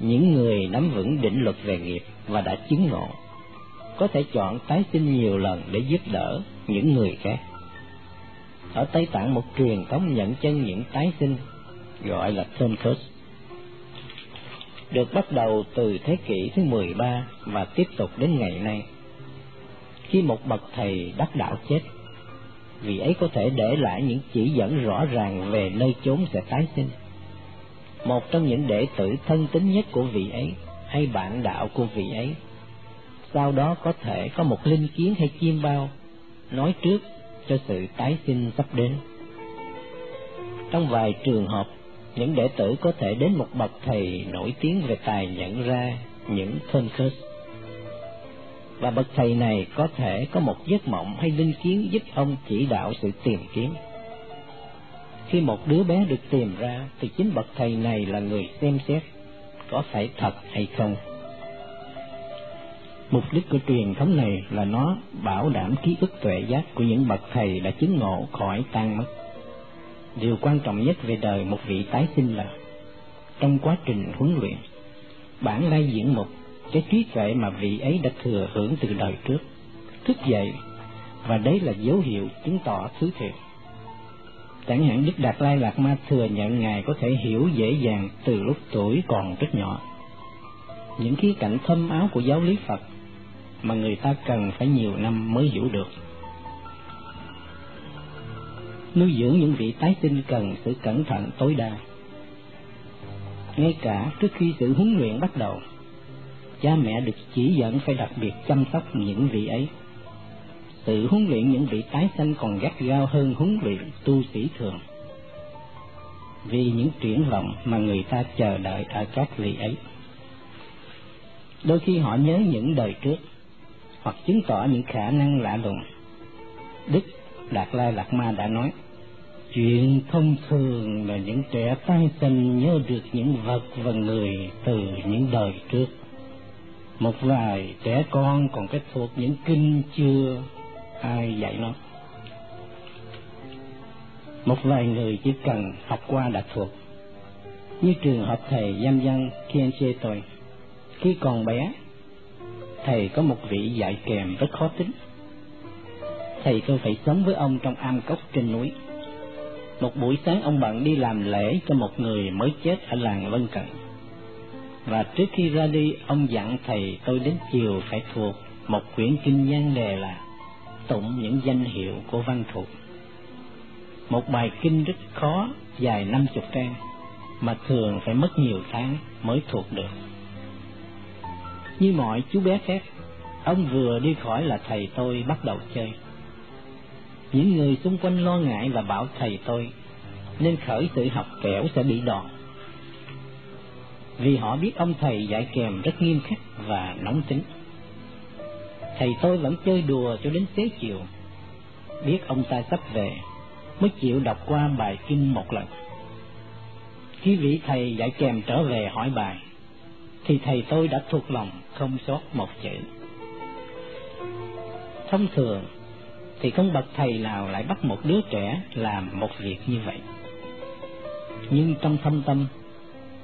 Speaker 1: Những người nắm vững định luật về nghiệp và đã chứng ngộ có thể chọn tái sinh nhiều lần để giúp đỡ những người khác ở Tây Tạng một truyền thống nhận chân những tái sinh gọi là Thunkus được bắt đầu từ thế kỷ thứ 13 và tiếp tục đến ngày nay. Khi một bậc thầy đắc đạo chết, vì ấy có thể để lại những chỉ dẫn rõ ràng về nơi chốn sẽ tái sinh một trong những đệ tử thân tín nhất của vị ấy, hay bạn đạo của vị ấy. Sau đó có thể có một linh kiến hay chim bao, nói trước cho sự tái sinh sắp đến. Trong vài trường hợp, những đệ tử có thể đến một bậc thầy nổi tiếng về tài nhận ra những thân khớt và bậc thầy này có thể có một giấc mộng hay linh kiến giúp ông chỉ đạo sự tìm kiếm khi một đứa bé được tìm ra, thì chính bậc thầy này là người xem xét có phải thật hay không. Mục đích của truyền thống này là nó bảo đảm ký ức tuệ giác của những bậc thầy đã chứng ngộ khỏi tan mất. Điều quan trọng nhất về đời một vị tái sinh là, trong quá trình huấn luyện bản lai diễn mục cái trí tuệ mà vị ấy đã thừa hưởng từ đời trước, thức dậy, và đấy là dấu hiệu chứng tỏ thứ thiệt. Chẳng hạn Đức Đạt Lai Lạt Ma thừa nhận Ngài có thể hiểu dễ dàng từ lúc tuổi còn rất nhỏ. Những khía cạnh thâm áo của giáo lý Phật mà người ta cần phải nhiều năm mới hiểu được. Nuôi dưỡng những vị tái sinh cần sự cẩn thận tối đa. Ngay cả trước khi sự huấn luyện bắt đầu, cha mẹ được chỉ dẫn phải đặc biệt chăm sóc những vị ấy. Tự huấn luyện những vị tái sanh còn gắt gao hơn huấn luyện tu sĩ thường. Vì những triển vọng mà người ta chờ đợi ở các vị ấy. Đôi khi họ nhớ những đời trước, hoặc chứng tỏ những khả năng lạ lùng. Đức Đạt Lai Lạt Ma đã nói, chuyện thông thường là những trẻ tái sinh nhớ được những vật và người từ những đời trước một vài trẻ con còn kết thuộc những kinh chưa ai dạy nó? Một vài người chỉ cần học qua đã thuộc. Như trường hợp thầy giam văn kienche tôi, khi còn bé, thầy có một vị dạy kèm rất khó tính. Thầy tôi phải sống với ông trong am cốc trên núi. Một buổi sáng ông bận đi làm lễ cho một người mới chết ở làng lân cận. Và trước khi ra đi, ông dặn thầy tôi đến chiều phải thuộc một quyển kinh nhan đề là tụng những danh hiệu của văn thục một bài kinh rất khó, dài năm chục trang, mà thường phải mất nhiều tháng mới thuộc được. Như mọi chú bé khác, ông vừa đi khỏi là thầy tôi bắt đầu chơi. Những người xung quanh lo ngại và bảo thầy tôi, nên khởi sự học kẻo sẽ bị đòn. Vì họ biết ông thầy dạy kèm rất nghiêm khắc và nóng tính. Thầy tôi vẫn chơi đùa cho đến xế chiều, biết ông ta sắp về, mới chịu đọc qua bài kinh một lần. Khi vị thầy dạy kèm trở về hỏi bài, thì thầy tôi đã thuộc lòng không sót một chữ. Thông thường thì không bậc thầy nào lại bắt một đứa trẻ làm một việc như vậy. Nhưng trong thâm tâm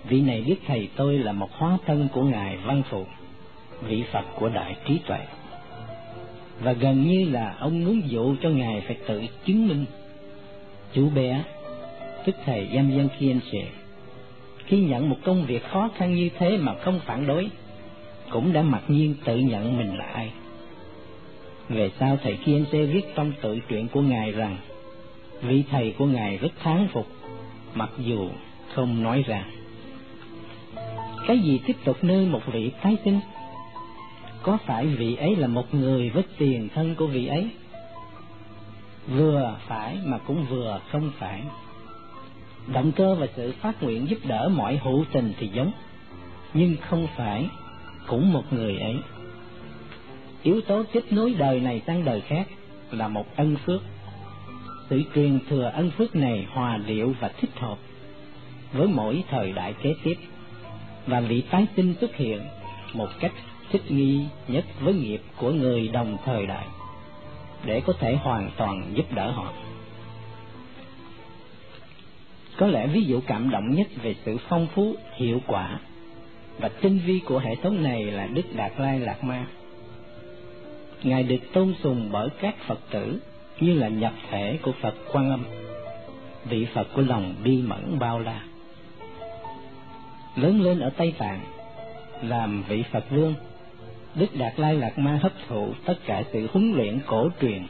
Speaker 1: vị này biết thầy tôi là một hóa thân của ngài văn phụ vị phật của đại trí tuệ và gần như là ông muốn dụ cho ngài phải tự chứng minh. Chú bé, tức thầy giam dân kiên sệ, khi nhận một công việc khó khăn như thế mà không phản đối, cũng đã mặc nhiên tự nhận mình là ai. Về sau thầy kiên sẽ viết trong tự truyện của ngài rằng, vị thầy của ngài rất thán phục, mặc dù không nói ra. Cái gì tiếp tục nơi một vị tái sinh? Có phải vị ấy là một người với tiền thân của vị ấy? Vừa phải mà cũng vừa không phải. Động cơ và sự phát nguyện giúp đỡ mọi hữu tình thì giống, nhưng không phải cũng một người ấy. Yếu tố kết nối đời này sang đời khác là một ân phước. Sự truyền thừa ân phước này hòa điệu và thích hợp với mỗi thời đại kế tiếp, và vị tái sinh xuất hiện một cách thích nghi nhất với nghiệp của người đồng thời đại để có thể hoàn toàn giúp đỡ họ. Có lẽ ví dụ cảm động nhất về sự phong phú, hiệu quả và tinh vi của hệ thống này là Đức Đạt Lai Lạt Ma. Ngài được tôn sùng bởi các Phật tử như là nhập thể của Phật Quan Âm, vị Phật của lòng bi mẫn bao la lớn lên ở Tây Tạng, làm vị Phật vương, Đức Đạt Lai Lạt Ma hấp thụ tất cả sự huấn luyện cổ truyền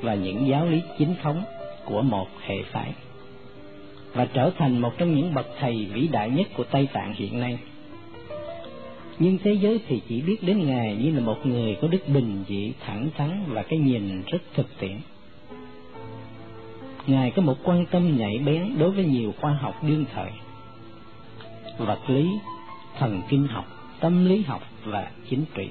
Speaker 1: và những giáo lý chính thống của một hệ phái và trở thành một trong những bậc thầy vĩ đại nhất của Tây Tạng hiện nay. Nhưng thế giới thì chỉ biết đến Ngài như là một người có đức bình dị, thẳng thắn và cái nhìn rất thực tiễn. Ngài có một quan tâm nhạy bén đối với nhiều khoa học đương thời vật lý, thần kinh học, tâm lý học và chính trị.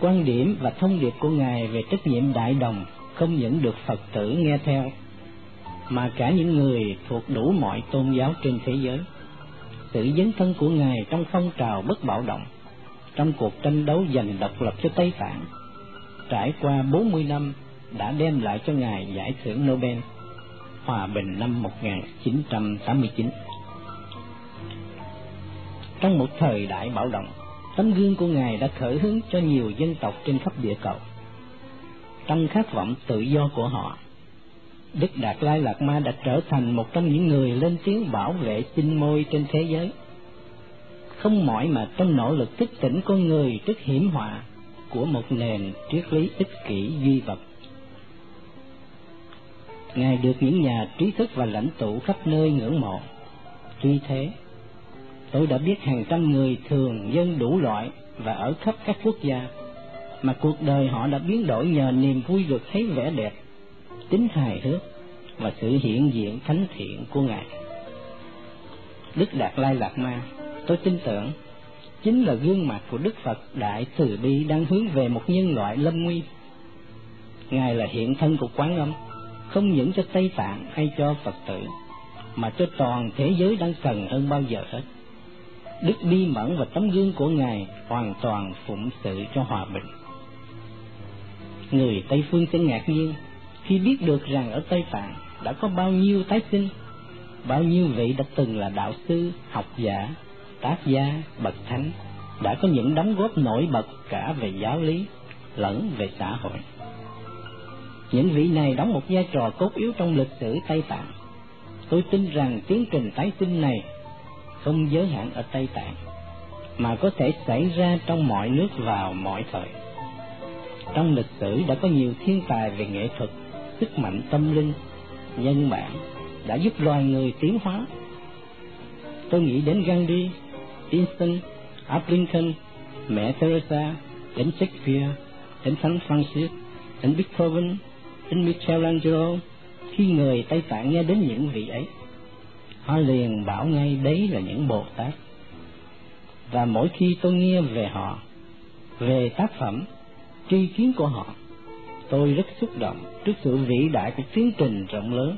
Speaker 1: Quan điểm và thông điệp của Ngài về trách nhiệm đại đồng không những được Phật tử nghe theo, mà cả những người thuộc đủ mọi tôn giáo trên thế giới. Sự dấn thân của Ngài trong phong trào bất bạo động, trong cuộc tranh đấu giành độc lập cho Tây Tạng, trải qua 40 năm đã đem lại cho Ngài giải thưởng Nobel Hòa bình năm 1989. Trong một thời đại bạo động, tấm gương của Ngài đã khởi hứng cho nhiều dân tộc trên khắp địa cầu. Trong khát vọng tự do của họ, Đức Đạt Lai Lạt Ma đã trở thành một trong những người lên tiếng bảo vệ chinh môi trên thế giới. Không mỏi mà trong nỗ lực thức tỉnh con người trước hiểm họa của một nền triết lý ích kỷ duy vật. Ngài được những nhà trí thức và lãnh tụ khắp nơi ngưỡng mộ. Tuy thế, tôi đã biết hàng trăm người thường dân đủ loại và ở khắp các quốc gia mà cuộc đời họ đã biến đổi nhờ niềm vui được thấy vẻ đẹp, tính hài hước và sự hiện diện thánh thiện của Ngài. Đức Đạt Lai Lạt Ma, tôi tin tưởng, chính là gương mặt của Đức Phật Đại Từ Bi đang hướng về một nhân loại lâm nguy. Ngài là hiện thân của Quán Âm, không những cho Tây Tạng hay cho Phật tử, mà cho toàn thế giới đang cần hơn bao giờ hết. Đức bi mẫn và tấm gương của Ngài hoàn toàn phụng sự cho hòa bình. Người Tây Phương sẽ ngạc nhiên khi biết được rằng ở Tây Tạng đã có bao nhiêu tái sinh, bao nhiêu vị đã từng là đạo sư, học giả, tác gia, bậc thánh, đã có những đóng góp nổi bật cả về giáo lý lẫn về xã hội. Những vị này đóng một vai trò cốt yếu trong lịch sử Tây Tạng. Tôi tin rằng tiến trình tái sinh này không giới hạn ở Tây Tạng, mà có thể xảy ra trong mọi nước vào mọi thời. Trong lịch sử đã có nhiều thiên tài về nghệ thuật, sức mạnh tâm linh, nhân bản đã giúp loài người tiến hóa. Tôi nghĩ đến Gandhi, Einstein, Abraham Lincoln, mẹ Teresa, đến Shakespeare, đến Thánh Francis, đến Beethoven, đến Michelangelo. Khi người Tây Tạng nghe đến những vị ấy, họ liền bảo ngay đấy là những Bồ Tát. Và mỗi khi tôi nghe về họ, về tác phẩm, tri kiến của họ, tôi rất xúc động trước sự vĩ đại của tiến trình rộng lớn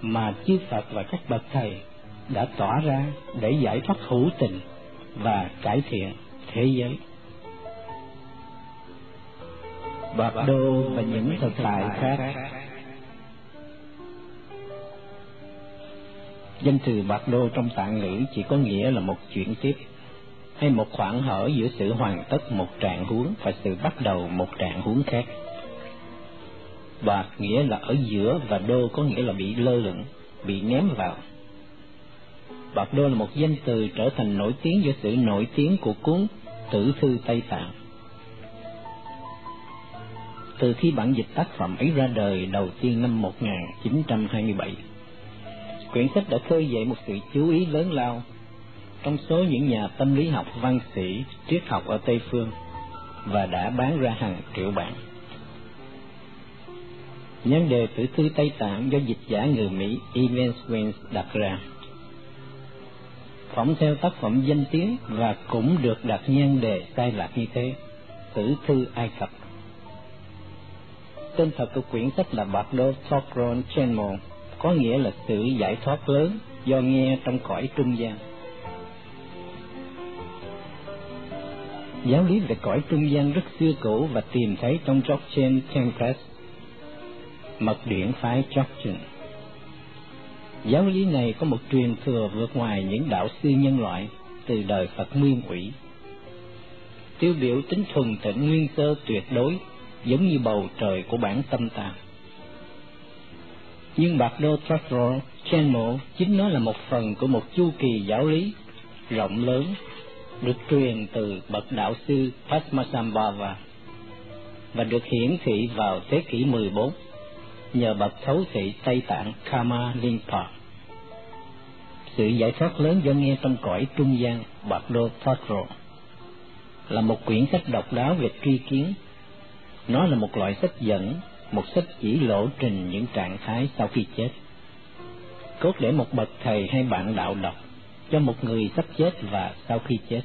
Speaker 1: mà chư Phật và các bậc thầy đã tỏa ra để giải thoát hữu tình và cải thiện thế giới. Bạc Đô và những thực tại khác Danh từ Bạc Đô trong tạng ngữ chỉ có nghĩa là một chuyển tiếp hay một khoảng hở giữa sự hoàn tất một trạng huống và sự bắt đầu một trạng huống khác. Bạc nghĩa là ở giữa và đô có nghĩa là bị lơ lửng, bị ném vào. Bạc đô là một danh từ trở thành nổi tiếng do sự nổi tiếng của cuốn Tử thư Tây Tạng. Từ khi bản dịch tác phẩm ấy ra đời đầu tiên năm 1927, quyển sách đã khơi dậy một sự chú ý lớn lao trong số những nhà tâm lý học văn sĩ triết học ở Tây Phương và đã bán ra hàng triệu bản. Nhân đề tử thư Tây Tạng do dịch giả người Mỹ Evans Wins đặt ra. Phỏng theo tác phẩm danh tiếng và cũng được đặt nhân đề sai lạc như thế, tử thư Ai Cập. Tên thật của quyển sách là Bạc Đô Thokron có nghĩa là sự giải thoát lớn do nghe trong cõi trung gian. Giáo lý về cõi trung gian rất xưa cũ và tìm thấy trong Jochen Tempest mật điển phái Jochen Giáo lý này có một truyền thừa vượt ngoài những đạo sư nhân loại từ đời Phật Nguyên Quỷ. Tiêu biểu tính thuần tịnh nguyên sơ tuyệt đối, giống như bầu trời của bản tâm tạng nhưng Bạc Đô chen Chenmo chính nó là một phần của một chu kỳ giáo lý rộng lớn được truyền từ bậc đạo sư Padmasambhava và được hiển thị vào thế kỷ 14 nhờ bậc thấu thị Tây Tạng Kama Linpa. Sự giải thoát lớn do nghe trong cõi trung gian Bạc Đô Thakro là một quyển sách độc đáo về tri kiến. Nó là một loại sách dẫn, một sách chỉ lộ trình những trạng thái sau khi chết. Cốt để một bậc thầy hay bạn đạo đọc cho một người sắp chết và sau khi chết.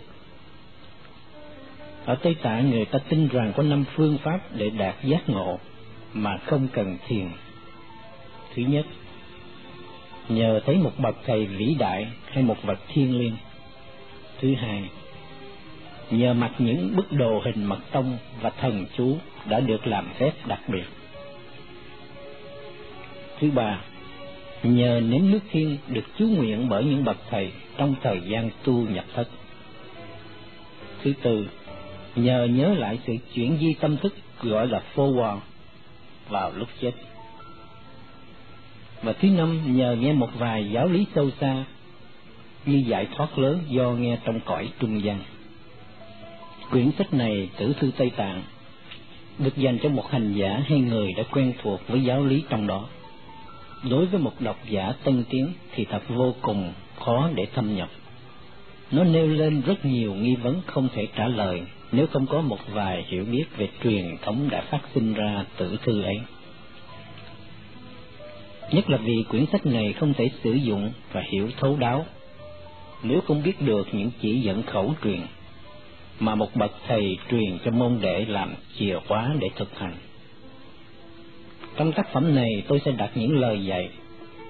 Speaker 1: Ở Tây Tạng người ta tin rằng có năm phương pháp để đạt giác ngộ mà không cần thiền. Thứ nhất, nhờ thấy một bậc thầy vĩ đại hay một vật thiên liêng. Thứ hai, nhờ mặc những bức đồ hình mật tông và thần chú đã được làm phép đặc biệt. Thứ ba, nhờ nếm nước thiên được chú nguyện bởi những bậc thầy trong thời gian tu nhập thất. Thứ tư, nhờ nhớ lại sự chuyển di tâm thức gọi là forward vào lúc chết. và thứ năm nhờ nghe một vài giáo lý sâu xa như giải thoát lớn do nghe trong cõi trung gian. Quyển sách này tử thư Tây Tạng được dành cho một hành giả hay người đã quen thuộc với giáo lý trong đó. Đối với một độc giả tân tiến thì thật vô cùng khó để thâm nhập. Nó nêu lên rất nhiều nghi vấn không thể trả lời nếu không có một vài hiểu biết về truyền thống đã phát sinh ra tử thư ấy. Nhất là vì quyển sách này không thể sử dụng và hiểu thấu đáo nếu không biết được những chỉ dẫn khẩu truyền mà một bậc thầy truyền cho môn đệ làm chìa khóa để thực hành. Trong tác phẩm này tôi sẽ đặt những lời dạy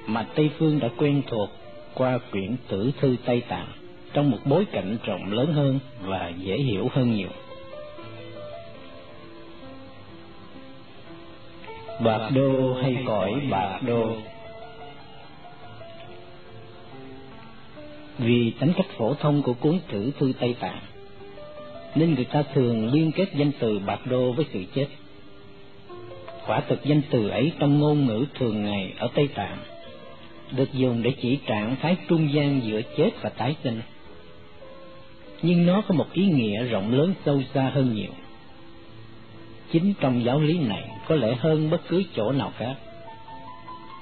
Speaker 1: mà Tây Phương đã quen thuộc qua quyển tử thư Tây Tạng trong một bối cảnh rộng lớn hơn và dễ hiểu hơn nhiều. Bạc đô hay cõi bạc đô Vì tính cách phổ thông của cuốn tử thư Tây Tạng, nên người ta thường liên kết danh từ bạc đô với sự chết. Quả thực danh từ ấy trong ngôn ngữ thường ngày ở Tây Tạng được dùng để chỉ trạng thái trung gian giữa chết và tái sinh. Nhưng nó có một ý nghĩa rộng lớn sâu xa hơn nhiều. Chính trong giáo lý này có lẽ hơn bất cứ chỗ nào khác,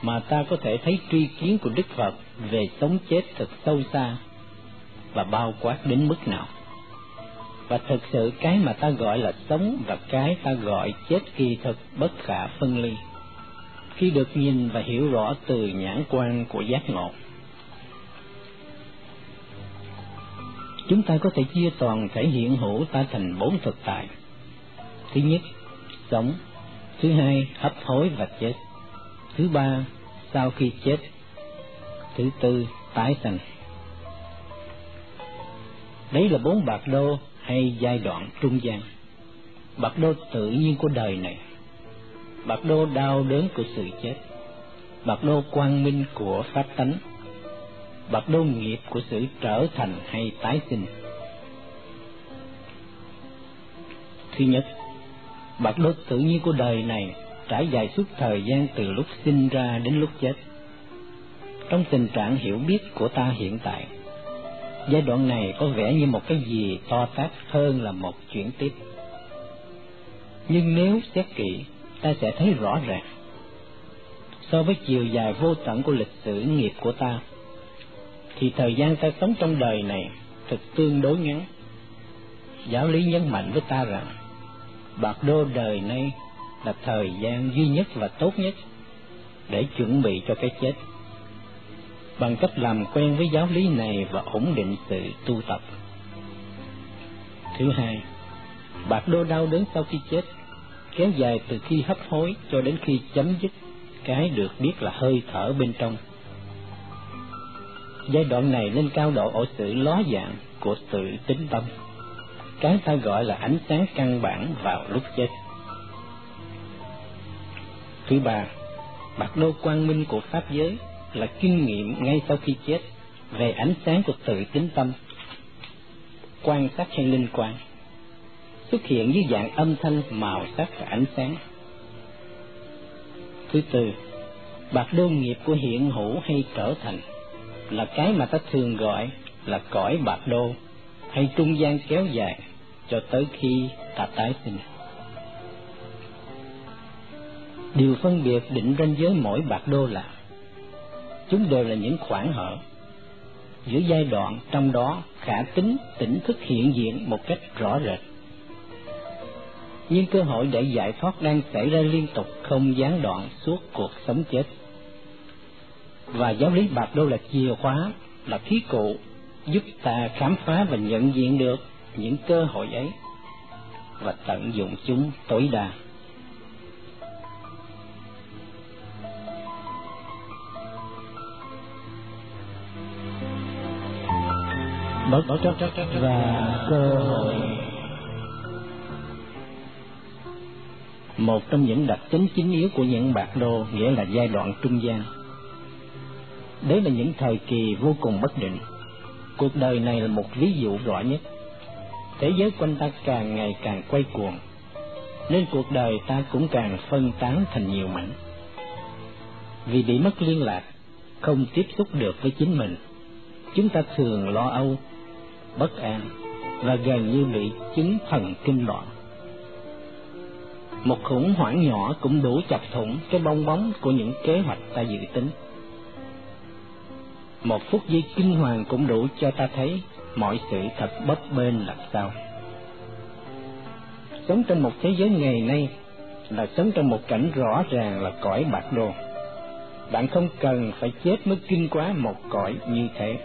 Speaker 1: mà ta có thể thấy truy kiến của Đức Phật về sống chết thật sâu xa và bao quát đến mức nào và thực sự cái mà ta gọi là sống và cái ta gọi chết kỳ thực bất khả phân ly. Khi được nhìn và hiểu rõ từ nhãn quan của giác ngộ, chúng ta có thể chia toàn thể hiện hữu ta thành bốn thực tại. Thứ nhất, sống. Thứ hai, hấp hối và chết. Thứ ba, sau khi chết. Thứ tư, tái sanh. Đấy là bốn bạc đô hay giai đoạn trung gian. Bạc đô tự nhiên của đời này. Bạc đô đau đớn của sự chết. Bạc đô quang minh của pháp tánh. Bạc đô nghiệp của sự trở thành hay tái sinh. Thứ nhất, bạc đô tự nhiên của đời này trải dài suốt thời gian từ lúc sinh ra đến lúc chết. Trong tình trạng hiểu biết của ta hiện tại giai đoạn này có vẻ như một cái gì to tát hơn là một chuyển tiếp. Nhưng nếu xét kỹ, ta sẽ thấy rõ ràng. So với chiều dài vô tận của lịch sử nghiệp của ta, thì thời gian ta sống trong đời này thực tương đối ngắn. Giáo lý nhấn mạnh với ta rằng, bạc đô đời nay là thời gian duy nhất và tốt nhất để chuẩn bị cho cái chết bằng cách làm quen với giáo lý này và ổn định sự tu tập. Thứ hai, bạc đô đau đớn sau khi chết, kéo dài từ khi hấp hối cho đến khi chấm dứt cái được biết là hơi thở bên trong. Giai đoạn này lên cao độ ở sự ló dạng của tự tính tâm, cái ta gọi là ánh sáng căn bản vào lúc chết. Thứ ba, bạc đô quang minh của Pháp giới là kinh nghiệm ngay sau khi chết về ánh sáng của tự tính tâm, quan sát hay linh quan xuất hiện dưới dạng âm thanh màu sắc và ánh sáng. Thứ tư, bạc đô nghiệp của hiện hữu hay trở thành là cái mà ta thường gọi là cõi bạc đô hay trung gian kéo dài cho tới khi ta tái sinh. Điều phân biệt định ranh giới mỗi bạc đô là chúng đều là những khoảng hở. Giữa giai đoạn trong đó, khả tính, tỉnh thức hiện diện một cách rõ rệt. Nhưng cơ hội để giải thoát đang xảy ra liên tục không gián đoạn suốt cuộc sống chết. Và giáo lý bạc đô là chìa khóa là khí cụ giúp ta khám phá và nhận diện được những cơ hội ấy và tận dụng chúng tối đa. Bất chấp và cơ hội. Một trong những đặc tính chính yếu của những bạc đô nghĩa là giai đoạn trung gian. Đấy là những thời kỳ vô cùng bất định. Cuộc đời này là một ví dụ rõ nhất. Thế giới quanh ta càng ngày càng quay cuồng nên cuộc đời ta cũng càng phân tán thành nhiều mảnh. Vì bị mất liên lạc, không tiếp xúc được với chính mình, chúng ta thường lo âu, bất an và gần như bị chứng thần kinh loạn. Một khủng hoảng nhỏ cũng đủ chọc thủng cái bong bóng của những kế hoạch ta dự tính. Một phút giây kinh hoàng cũng đủ cho ta thấy mọi sự thật bấp bênh là sao. Sống trong một thế giới ngày nay là sống trong một cảnh rõ ràng là cõi bạc đồ. Bạn không cần phải chết mới kinh quá một cõi như thế.